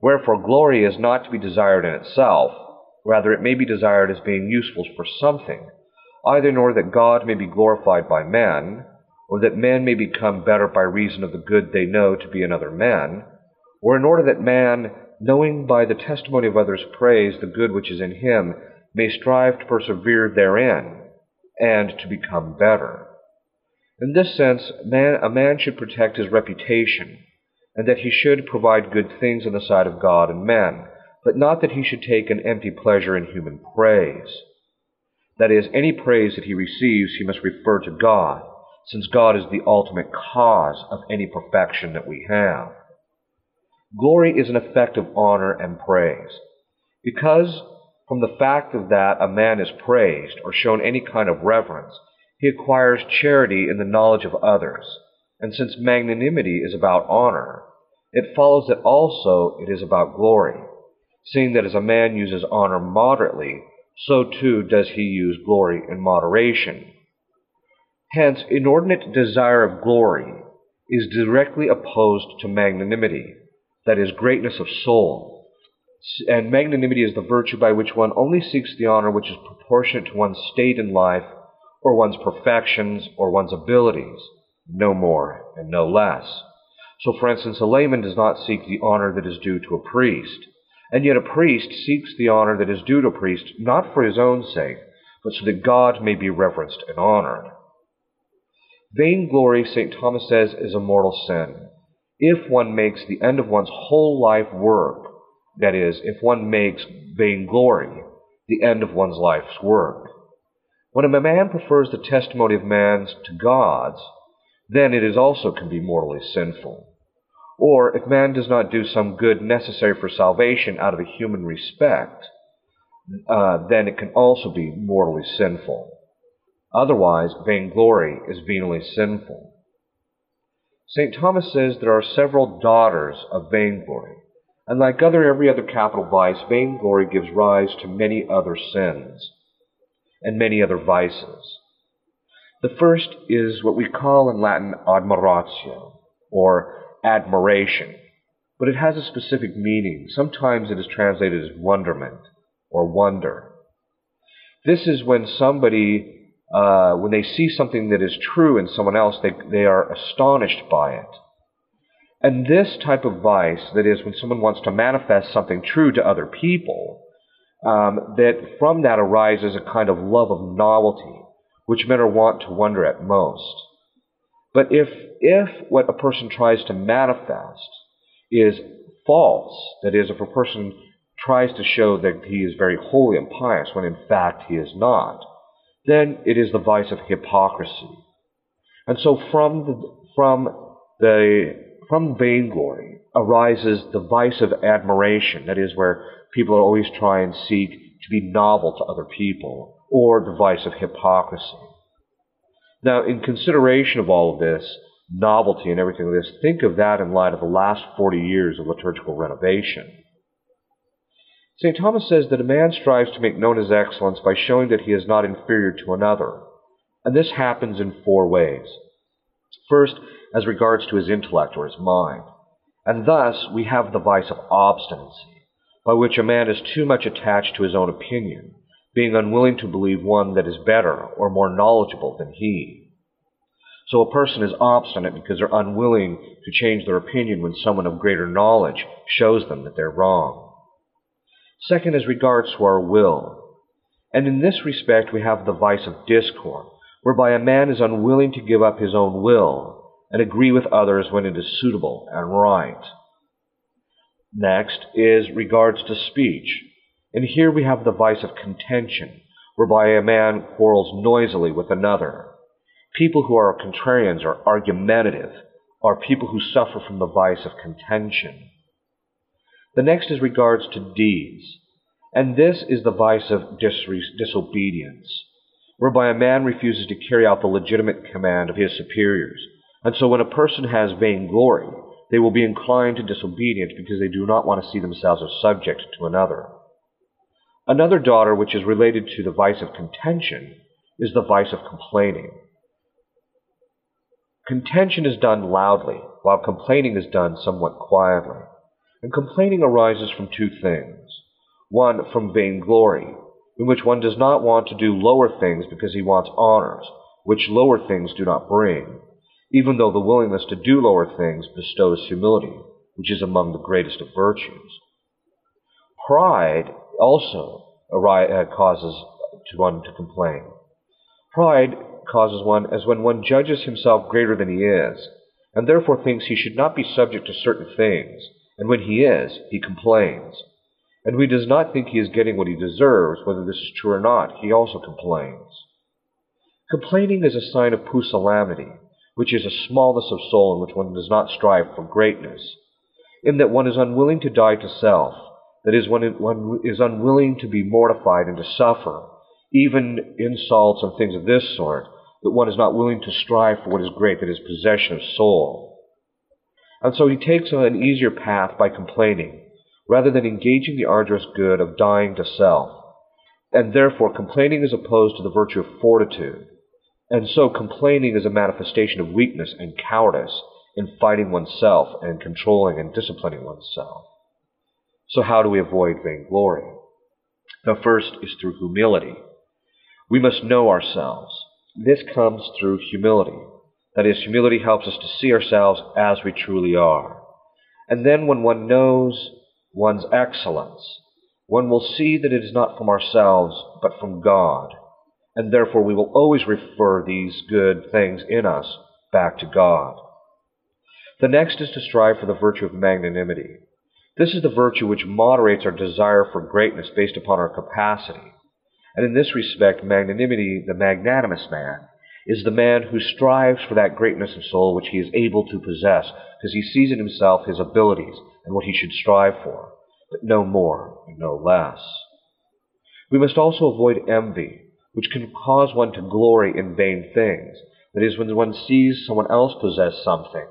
Wherefore, glory is not to be desired in itself, rather, it may be desired as being useful for something, either in order that God may be glorified by men, or that men may become better by reason of the good they know to be in other men, or in order that man, knowing by the testimony of others' praise the good which is in him, may strive to persevere therein, and to become better. In this sense, man, a man should protect his reputation, and that he should provide good things in the sight of God and men, but not that he should take an empty pleasure in human praise. That is, any praise that he receives he must refer to God, since God is the ultimate cause of any perfection that we have. Glory is an effect of honor and praise. Because from the fact of that a man is praised or shown any kind of reverence, he acquires charity in the knowledge of others. And since magnanimity is about honor, it follows that also it is about glory, seeing that as a man uses honor moderately, so too does he use glory in moderation. Hence, inordinate desire of glory is directly opposed to magnanimity, that is, greatness of soul. And magnanimity is the virtue by which one only seeks the honor which is proportionate to one's state in life, or one's perfections, or one's abilities, no more and no less. So, for instance, a layman does not seek the honor that is due to a priest, and yet a priest seeks the honor that is due to a priest not for his own sake, but so that God may be reverenced and honored. Vainglory, St. Thomas says, is a mortal sin. If one makes the end of one's whole life work, that is, if one makes vainglory the end of one's life's work. When a man prefers the testimony of man's to God's, then it is also can be mortally sinful. Or if man does not do some good necessary for salvation out of a human respect, uh, then it can also be mortally sinful. Otherwise, vainglory is venially sinful. St. Thomas says there are several daughters of vainglory, and like other every other capital vice, vainglory gives rise to many other sins and many other vices. The first is what we call in Latin admiratio, or admiration, but it has a specific meaning. Sometimes it is translated as wonderment or wonder. This is when somebody, uh, when they see something that is true in someone else, they, they are astonished by it. And this type of vice, that is, when someone wants to manifest something true to other people, um, that from that arises a kind of love of novelty, which men are wont to wonder at most. But if, if what a person tries to manifest is false, that is, if a person tries to show that he is very holy and pious when in fact he is not, then it is the vice of hypocrisy. And so from the, from the, from vainglory arises the vice of admiration, that is, where people always try and seek to be novel to other people, or the vice of hypocrisy. Now, in consideration of all of this, novelty and everything like this, think of that in light of the last 40 years of liturgical renovation. St. Thomas says that a man strives to make known his excellence by showing that he is not inferior to another, and this happens in four ways. First, as regards to his intellect or his mind, and thus we have the vice of obstinacy, by which a man is too much attached to his own opinion, being unwilling to believe one that is better or more knowledgeable than he. So a person is obstinate because they're unwilling to change their opinion when someone of greater knowledge shows them that they're wrong. Second, as regards to our will. And in this respect, we have the vice of discord, whereby a man is unwilling to give up his own will and agree with others when it is suitable and right. Next is regards to speech. And here we have the vice of contention, whereby a man quarrels noisily with another. People who are contrarians or argumentative are people who suffer from the vice of contention. The next is regards to deeds, and this is the vice of disobedience, whereby a man refuses to carry out the legitimate command of his superiors. And so when a person has vainglory, they will be inclined to disobedience because they do not want to see themselves as subject to another. Another daughter, which is related to the vice of contention, is the vice of complaining. Contention is done loudly, while complaining is done somewhat quietly. And complaining arises from two things. One, from vainglory, in which one does not want to do lower things because he wants honors, which lower things do not bring, even though the willingness to do lower things bestows humility, which is among the greatest of virtues. Pride also uh, causes one to complain. Pride causes one as when one judges himself greater than he is, and therefore thinks he should not be subject to certain things, and when he is, he complains. And when he does not think he is getting what he deserves, whether this is true or not, he also complains. Complaining is a sign of pusillanimity, which is a smallness of soul in which one does not strive for greatness, in that one is unwilling to die to self, that is, one is unwilling to be mortified and to suffer, even insults and things of this sort, that one is not willing to strive for what is great, that is, possession of soul. And so he takes an easier path by complaining, rather than engaging the arduous good of dying to self. And therefore, complaining is opposed to the virtue of fortitude. And so, complaining is a manifestation of weakness and cowardice in fighting oneself and controlling and disciplining oneself. So, how do we avoid vainglory? The first is through humility. We must know ourselves. This comes through humility. That is, humility helps us to see ourselves as we truly are. And then, when one knows one's excellence, one will see that it is not from ourselves, but from God. And therefore, we will always refer these good things in us back to God. The next is to strive for the virtue of magnanimity. This is the virtue which moderates our desire for greatness based upon our capacity. And in this respect, magnanimity, the magnanimous man, is the man who strives for that greatness of soul which he is able to possess, because he sees in himself his abilities and what he should strive for, but no more and no less. We must also avoid envy, which can cause one to glory in vain things. That is, when one sees someone else possess something,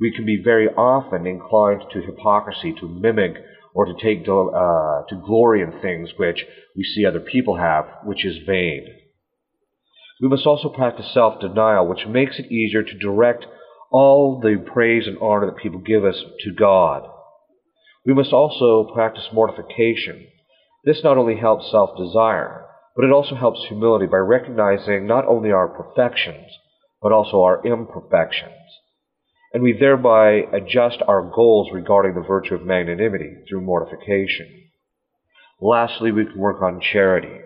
we can be very often inclined to hypocrisy, to mimic, or to take uh, to glory in things which we see other people have, which is vain. We must also practice self-denial, which makes it easier to direct all the praise and honor that people give us to God. We must also practice mortification. This not only helps self-desire, but it also helps humility by recognizing not only our perfections, but also our imperfections and we thereby adjust our goals regarding the virtue of magnanimity through mortification. Lastly, we can work on charity,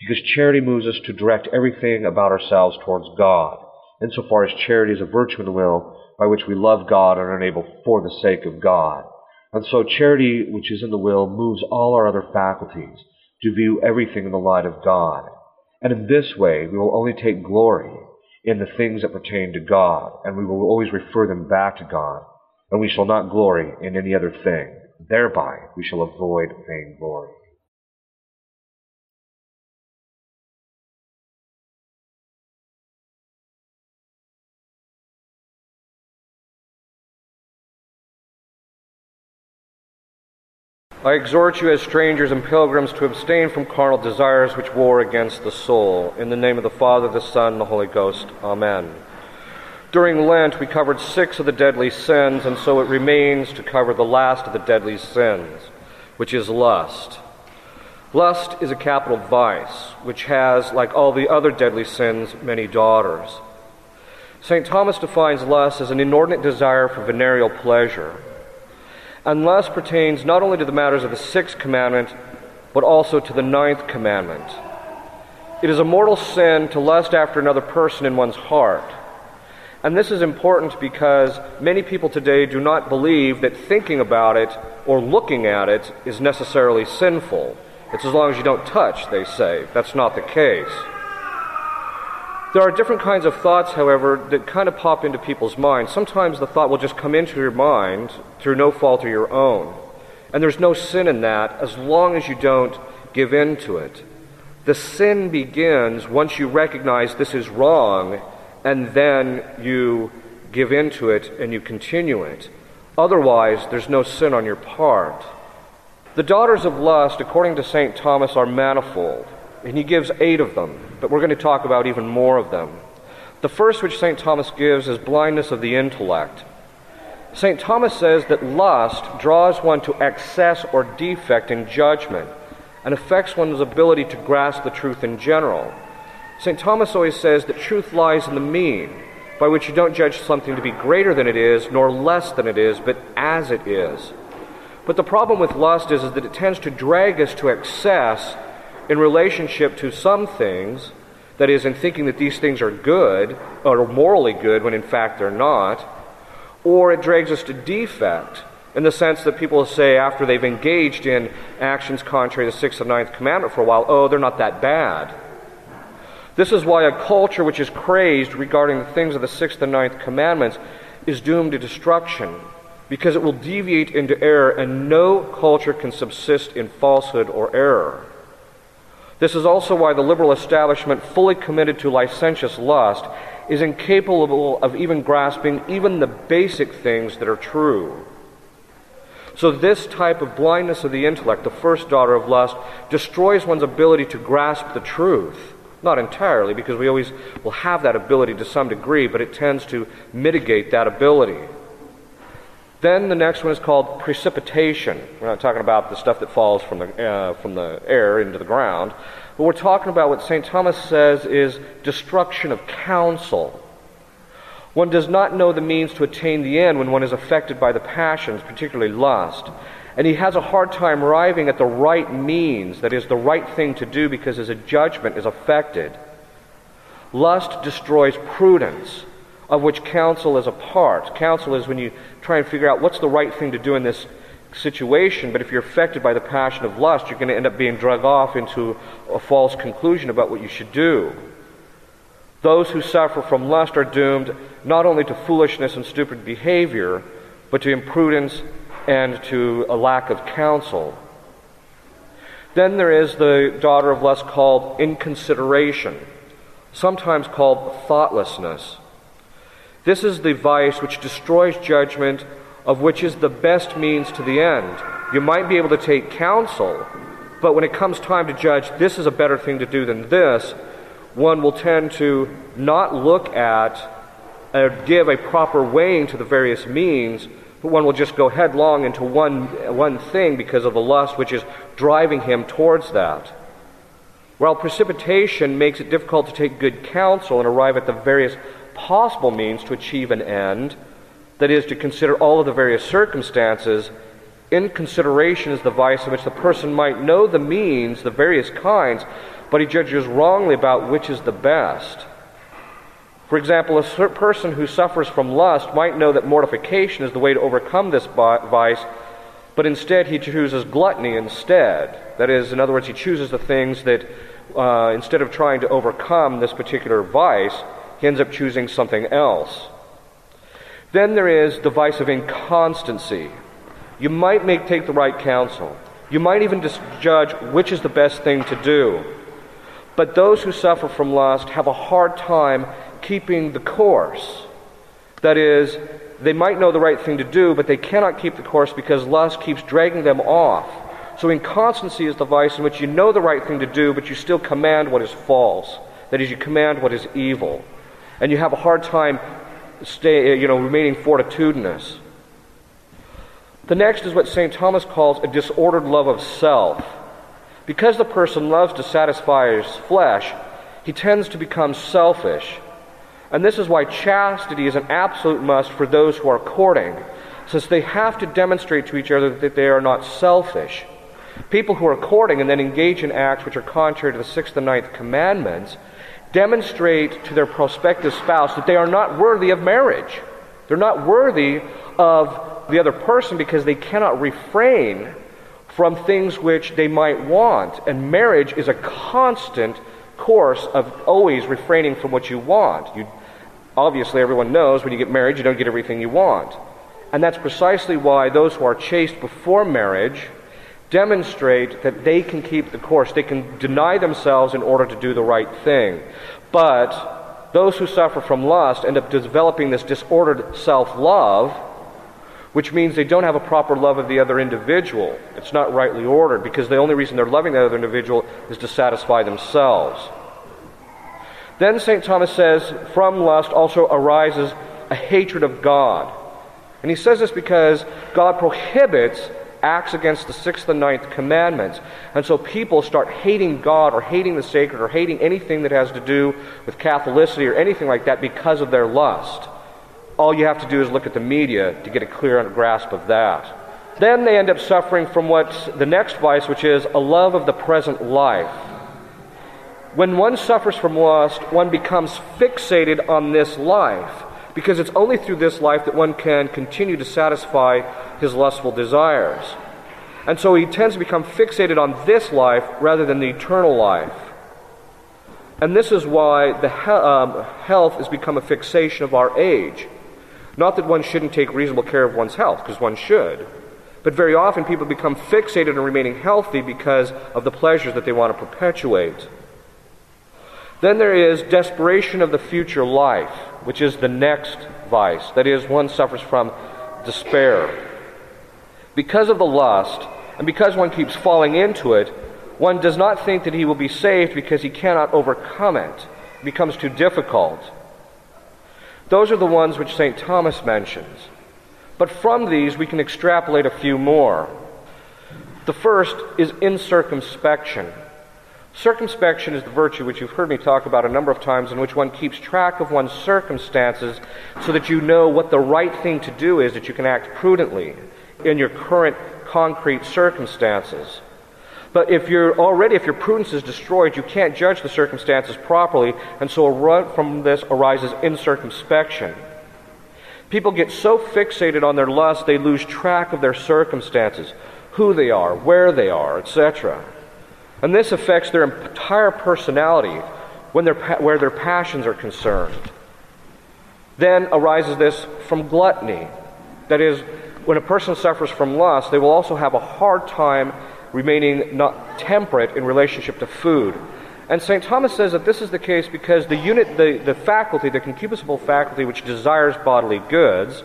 because charity moves us to direct everything about ourselves towards God, insofar as charity is a virtue in the will by which we love God and are enabled for the sake of God. And so charity, which is in the will, moves all our other faculties to view everything in the light of God. And in this way, we will only take glory in the things that pertain to God, and we will always refer them back to God, and we shall not glory in any other thing. Thereby we shall avoid vainglory. I exhort you as strangers and pilgrims to abstain from carnal desires which war against the soul. In the name of the Father, the Son, and the Holy Ghost. Amen. During Lent, we covered six of the deadly sins, and so it remains to cover the last of the deadly sins, which is lust. Lust is a capital vice, which has, like all the other deadly sins, many daughters. St. Thomas defines lust as an inordinate desire for venereal pleasure unless pertains not only to the matters of the sixth commandment, but also to the ninth commandment. It is a mortal sin to lust after another person in one's heart. And this is important because many people today do not believe that thinking about it or looking at it is necessarily sinful. It's as long as you don't touch, they say. That's not the case. There are different kinds of thoughts, however, that kind of pop into people's minds. Sometimes the thought will just come into your mind through no fault of your own. And there's no sin in that as long as you don't give in to it. The sin begins once you recognize this is wrong and then you give in to it and you continue it. Otherwise, there's no sin on your part. The daughters of lust, according to St. Thomas, are manifold. And he gives eight of them, but we're going to talk about even more of them. The first, which St. Thomas gives, is blindness of the intellect. St. Thomas says that lust draws one to excess or defect in judgment and affects one's ability to grasp the truth in general. St. Thomas always says that truth lies in the mean, by which you don't judge something to be greater than it is, nor less than it is, but as it is. But the problem with lust is, is that it tends to drag us to excess in relationship to some things, that is, in thinking that these things are good, or morally good when in fact they're not, Or it drags us to defect in the sense that people say after they've engaged in actions contrary to the sixth and ninth commandment for a while, oh, they're not that bad. This is why a culture which is crazed regarding the things of the sixth and ninth commandments is doomed to destruction because it will deviate into error, and no culture can subsist in falsehood or error. This is also why the liberal establishment, fully committed to licentious lust, is incapable of even grasping even the basic things that are true. So, this type of blindness of the intellect, the first daughter of lust, destroys one's ability to grasp the truth. Not entirely, because we always will have that ability to some degree, but it tends to mitigate that ability. Then the next one is called precipitation. We're not talking about the stuff that falls from the, uh, from the air into the ground, but we're talking about what St. Thomas says is destruction of counsel. One does not know the means to attain the end when one is affected by the passions, particularly lust. And he has a hard time arriving at the right means, that is, the right thing to do, because his judgment is affected. Lust destroys prudence, of which counsel is a part. Counsel is when you try and figure out what's the right thing to do in this situation, but if you're affected by the passion of lust, you're going to end up being drug off into a false conclusion about what you should do. Those who suffer from lust are doomed not only to foolishness and stupid behavior, but to imprudence and to a lack of counsel. Then there is the daughter of lust called inconsideration, sometimes called thoughtlessness. This is the vice which destroys judgment, of which is the best means to the end. You might be able to take counsel, but when it comes time to judge, this is a better thing to do than this, one will tend to not look at or give a proper weighing to the various means, but one will just go headlong into one, one thing because of the lust which is driving him towards that. While precipitation makes it difficult to take good counsel and arrive at the various possible means to achieve an end, that is, to consider all of the various circumstances. Inconsideration is the vice in which the person might know the means, the various kinds, but he judges wrongly about which is the best. For example, a person who suffers from lust might know that mortification is the way to overcome this vice, but instead he chooses gluttony instead. That is, in other words, he chooses the things that, uh, instead of trying to overcome this particular vice, he ends up choosing something else. Then there is the vice of inconstancy. You might make, take the right counsel. You might even judge which is the best thing to do. But those who suffer from lust have a hard time keeping the course. That is, they might know the right thing to do, but they cannot keep the course because lust keeps dragging them off. So inconstancy is the vice in which you know the right thing to do, but you still command what is false. That is, you command what is evil and you have a hard time stay, you know, remaining fortitudinous. The next is what St. Thomas calls a disordered love of self. Because the person loves to satisfy his flesh, he tends to become selfish. And this is why chastity is an absolute must for those who are courting, since they have to demonstrate to each other that they are not selfish. People who are courting and then engage in acts which are contrary to the sixth and ninth commandments demonstrate to their prospective spouse that they are not worthy of marriage. They're not worthy of the other person because they cannot refrain from things which they might want. And marriage is a constant course of always refraining from what you want. You, obviously, everyone knows when you get married, you don't get everything you want. And that's precisely why those who are chaste before marriage demonstrate that they can keep the course. They can deny themselves in order to do the right thing. But those who suffer from lust end up developing this disordered self love, which means they don't have a proper love of the other individual. It's not rightly ordered because the only reason they're loving that other individual is to satisfy themselves. Then St. Thomas says, from lust also arises a hatred of God. And he says this because God prohibits acts against the sixth and ninth commandments. And so people start hating God or hating the sacred or hating anything that has to do with Catholicity or anything like that because of their lust. All you have to do is look at the media to get a clear grasp of that. Then they end up suffering from what the next vice, which is a love of the present life. When one suffers from lust, one becomes fixated on this life because it's only through this life that one can continue to satisfy his lustful desires. And so he tends to become fixated on this life rather than the eternal life. And this is why the he- um, health has become a fixation of our age. Not that one shouldn't take reasonable care of one's health, because one should. But very often people become fixated on remaining healthy because of the pleasures that they want to perpetuate. Then there is desperation of the future life, which is the next vice. That is, one suffers from despair. Because of the lust, and because one keeps falling into it, one does not think that he will be saved because he cannot overcome it. It becomes too difficult. Those are the ones which St. Thomas mentions. But from these, we can extrapolate a few more. The first is incircumspection. Circumspection is the virtue which you've heard me talk about a number of times, in which one keeps track of one's circumstances so that you know what the right thing to do is, that you can act prudently in your current concrete circumstances. But if you're already, if your prudence is destroyed, you can't judge the circumstances properly, and so from this arises incircumspection. People get so fixated on their lust, they lose track of their circumstances, who they are, where they are, etc. And this affects their entire personality when where their passions are concerned. Then arises this from gluttony. That is, when a person suffers from lust, they will also have a hard time remaining not temperate in relationship to food. And St. Thomas says that this is the case because the unit, the, the faculty, the concupiscible faculty which desires bodily goods,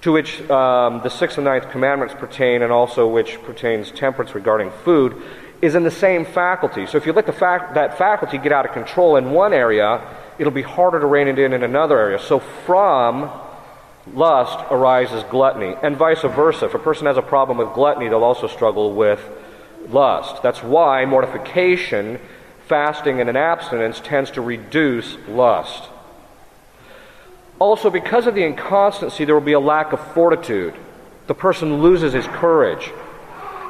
to which um, the sixth and ninth commandments pertain, and also which pertains temperance regarding food, is in the same faculty. So if you let the fac- that faculty get out of control in one area, it'll be harder to rein it in in another area. So from lust arises gluttony, and vice versa. If a person has a problem with gluttony, they'll also struggle with lust. That's why mortification, fasting, and an abstinence tends to reduce lust. Also, because of the inconstancy, there will be a lack of fortitude. The person loses his courage.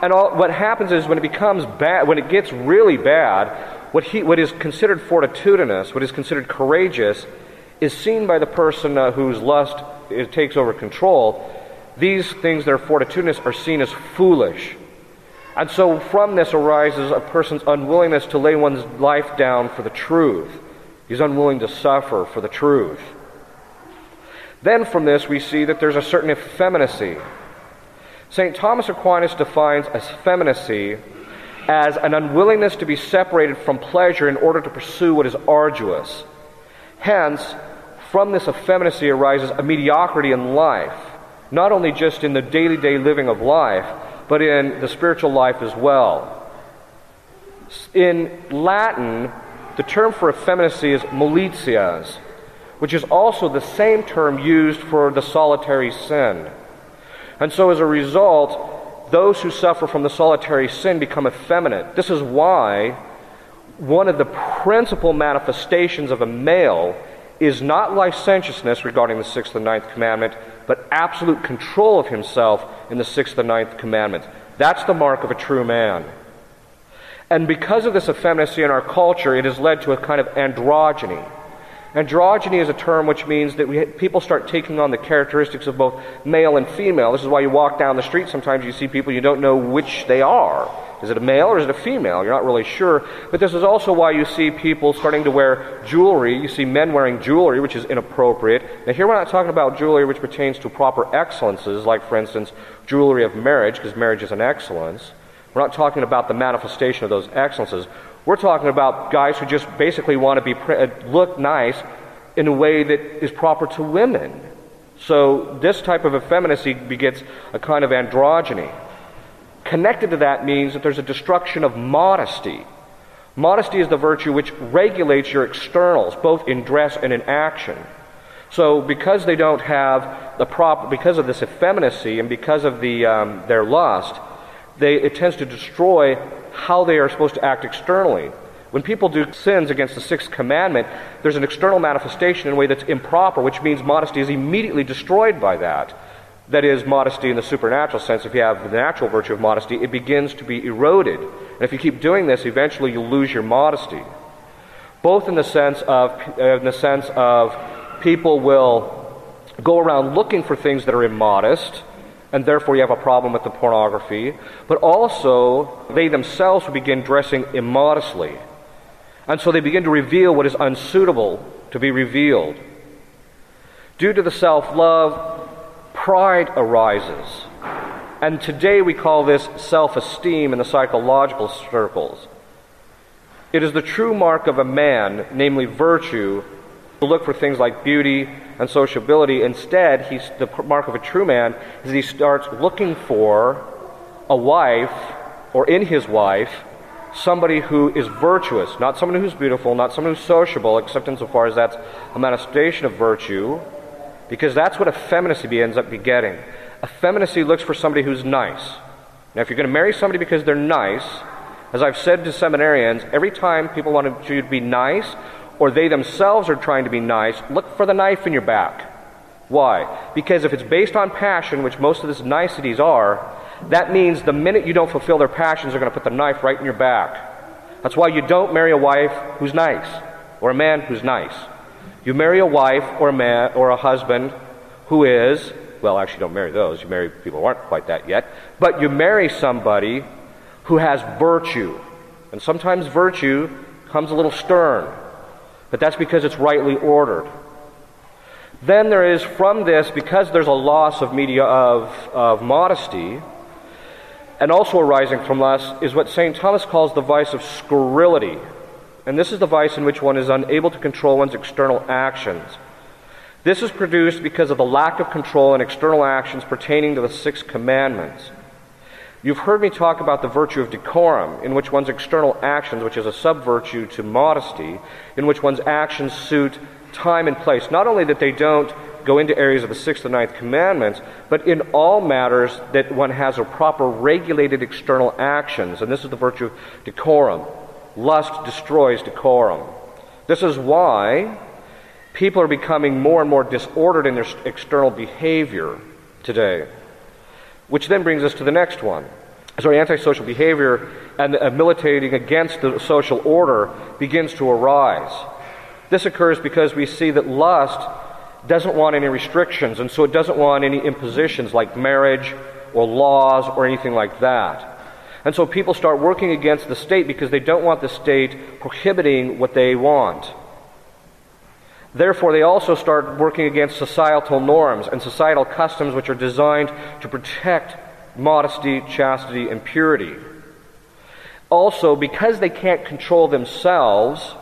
And all, what happens is when it becomes bad, when it gets really bad, what, he, what is considered fortitudinous, what is considered courageous, is seen by the person uh, whose lust it takes over control. These things that are fortitudinous are seen as foolish. And so from this arises a person's unwillingness to lay one's life down for the truth. He's unwilling to suffer for the truth. Then from this we see that there's a certain effeminacy. St. Thomas Aquinas defines effeminacy as an unwillingness to be separated from pleasure in order to pursue what is arduous. Hence, from this effeminacy arises a mediocrity in life, not only just in the daily day living of life, but in the spiritual life as well. In Latin, the term for effeminacy is mollities, which is also the same term used for the solitary sin. And so, as a result, those who suffer from the solitary sin become effeminate. This is why one of the principal manifestations of a male is not licentiousness regarding the sixth and ninth commandment, but absolute control of himself in the sixth and ninth commandment. That's the mark of a true man. And because of this effeminacy in our culture, it has led to a kind of androgyny. Androgyny is a term which means that we, people start taking on the characteristics of both male and female. This is why you walk down the street, sometimes you see people you don't know which they are. Is it a male or is it a female? You're not really sure. But this is also why you see people starting to wear jewelry. You see men wearing jewelry, which is inappropriate. Now, here we're not talking about jewelry which pertains to proper excellences, like, for instance, jewelry of marriage, because marriage is an excellence. We're not talking about the manifestation of those excellences. We're talking about guys who just basically want to be uh, look nice in a way that is proper to women. So this type of effeminacy begets a kind of androgyny. Connected to that means that there's a destruction of modesty. Modesty is the virtue which regulates your externals, both in dress and in action. So, because they don't have the proper, because of this effeminacy and because of the, um, their lust, they, it tends to destroy how they are supposed to act externally. When people do sins against the sixth commandment, there's an external manifestation in a way that's improper, which means modesty is immediately destroyed by that that is modesty in the supernatural sense, if you have the natural virtue of modesty, it begins to be eroded. And if you keep doing this, eventually you'll lose your modesty. Both in the sense of, in the sense of people will go around looking for things that are immodest, and therefore you have a problem with the pornography, but also they themselves begin dressing immodestly. And so they begin to reveal what is unsuitable to be revealed. Due to the self love, pride arises. And today we call this self esteem in the psychological circles. It is the true mark of a man, namely virtue, to look for things like beauty and sociability. Instead, he's, the mark of a true man is he starts looking for a wife, or in his wife, somebody who is virtuous, not someone who's beautiful, not someone who's sociable, except insofar as that's a manifestation of virtue, because that's what effeminacy ends up begetting. Effeminacy looks for somebody who's nice. Now, if you're going to marry somebody because they're nice, as I've said to seminarians, every time people want you to be nice, or they themselves are trying to be nice, look for the knife in your back. Why? Because if it's based on passion, which most of these niceties are, that means the minute you don't fulfill their passions, they're going to put the knife right in your back. That's why you don't marry a wife who's nice, or a man who's nice. You marry a wife or a man or a husband who is, well, actually, don't marry those. You marry people who aren't quite that yet. But you marry somebody who has virtue. And sometimes virtue comes a little stern, but that's because it's rightly ordered. Then there is from this, because there's a loss of media of, of modesty, and also arising from lust, is what St. Thomas calls the vice of scurrility. And this is the vice in which one is unable to control one's external actions. This is produced because of the lack of control in external actions pertaining to the six commandments. You've heard me talk about the virtue of decorum, in which one's external actions, which is a sub virtue to modesty, in which one's actions suit time and place. Not only that they don't go into areas of the sixth and ninth commandments, but in all matters that one has a proper regulated external actions. And this is the virtue of decorum. Lust destroys decorum. This is why people are becoming more and more disordered in their external behavior today. Which then brings us to the next one. So antisocial behavior and uh, militating against the social order begins to arise. This occurs because we see that lust doesn't want any restrictions, and so it doesn't want any impositions like marriage or laws or anything like that. And so people start working against the state because they don't want the state prohibiting what they want. Therefore, they also start working against societal norms and societal customs which are designed to protect modesty, chastity, and purity. Also, because they can't control themselves,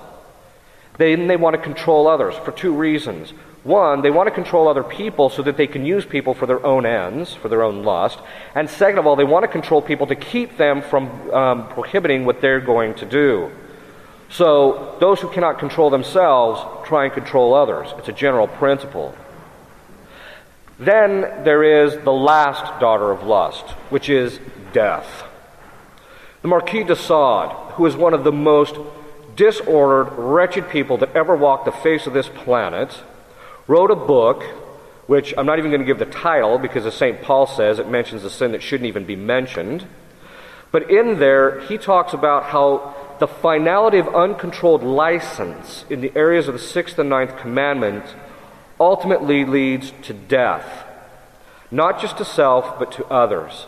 then they want to control others for two reasons. One, they want to control other people so that they can use people for their own ends, for their own lust. And second of all, they want to control people to keep them from um, prohibiting what they're going to do. So, those who cannot control themselves try and control others. It's a general principle. Then there is the last daughter of lust, which is death. The Marquis de Sade, who is one of the most disordered, wretched people that ever walked the face of this planet, wrote a book which I'm not even going to give the title because, as St. Paul says, it mentions a sin that shouldn't even be mentioned. But in there, he talks about how the finality of uncontrolled license in the areas of the sixth and ninth commandment ultimately leads to death, not just to self, but to others.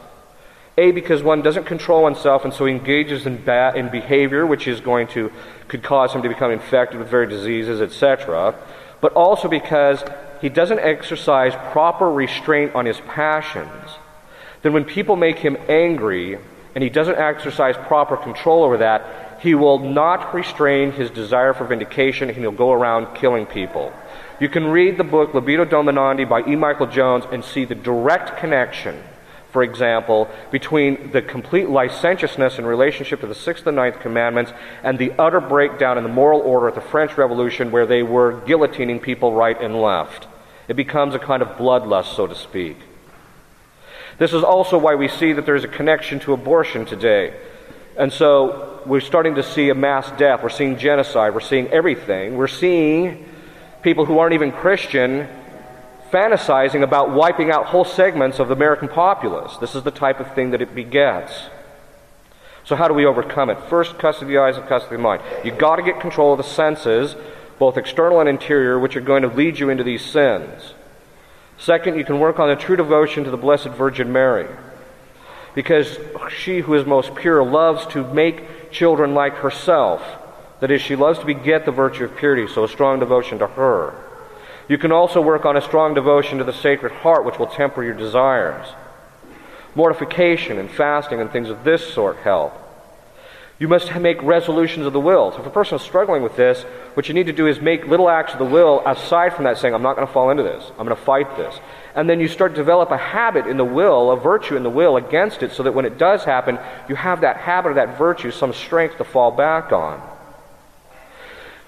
A, because one doesn't control oneself and so engages in, ba- in behavior which is going to, could cause him to become infected with various diseases, etc. But also because he doesn't exercise proper restraint on his passions. Then when people make him angry and he doesn't exercise proper control over that, he will not restrain his desire for vindication and he'll go around killing people. You can read the book Libido Dominandi by E. Michael Jones and see the direct connection, for example, between the complete licentiousness in relationship to the sixth and ninth commandments and the utter breakdown in the moral order at the French Revolution where they were guillotining people right and left. It becomes a kind of bloodlust, so to speak. This is also why we see that there's a connection to abortion today. And so we're starting to see a mass death. We're seeing genocide. We're seeing everything. We're seeing people who aren't even Christian fantasizing about wiping out whole segments of the American populace. This is the type of thing that it begets. So, how do we overcome it? First, custody of the eyes and custody of the mind. You've got to get control of the senses, both external and interior, which are going to lead you into these sins. Second, you can work on a true devotion to the Blessed Virgin Mary. Because she who is most pure loves to make children like herself. That is, she loves to beget the virtue of purity, so a strong devotion to her. You can also work on a strong devotion to the Sacred Heart, which will temper your desires. Mortification and fasting and things of this sort help. You must make resolutions of the will. So if a person is struggling with this, what you need to do is make little acts of the will aside from that saying, I'm not going to fall into this. I'm going to fight this. And then you start to develop a habit in the will, a virtue in the will against it, so that when it does happen, you have that habit or that virtue, some strength to fall back on.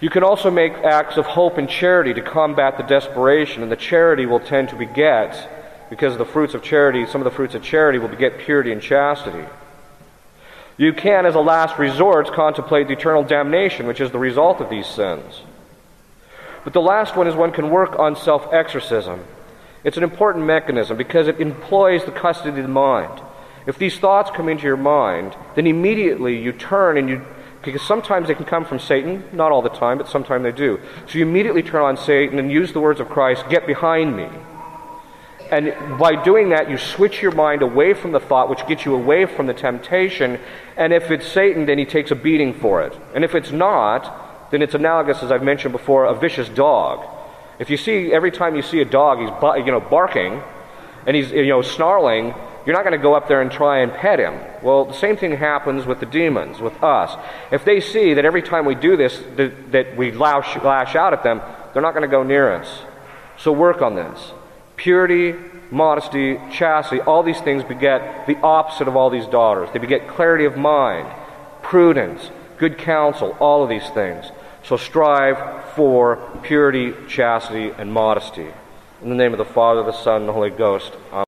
You can also make acts of hope and charity to combat the desperation, and the charity will tend to beget, because the fruits of charity, some of the fruits of charity will beget purity and chastity. You can, as a last resort, contemplate the eternal damnation, which is the result of these sins. But the last one is one can work on self exorcism. It's an important mechanism because it employs the custody of the mind. If these thoughts come into your mind, then immediately you turn and you, because sometimes they can come from Satan, not all the time, but sometimes they do. So you immediately turn on Satan and use the words of Christ, get behind me. And by doing that, you switch your mind away from the thought, which gets you away from the temptation. And if it's Satan, then he takes a beating for it. And if it's not, then it's analogous, as I've mentioned before, a vicious dog. If you see every time you see a dog, he's you know barking, and he's you know snarling, you're not going to go up there and try and pet him. Well, the same thing happens with the demons, with us. If they see that every time we do this, that, that we lash, lash out at them, they're not going to go near us. So work on this. Purity, modesty, chastity, all these things beget the opposite of all these daughters. They beget clarity of mind, prudence, good counsel, all of these things. So strive for purity, chastity, and modesty. In the name of the Father, the Son, and the Holy Ghost. Amen.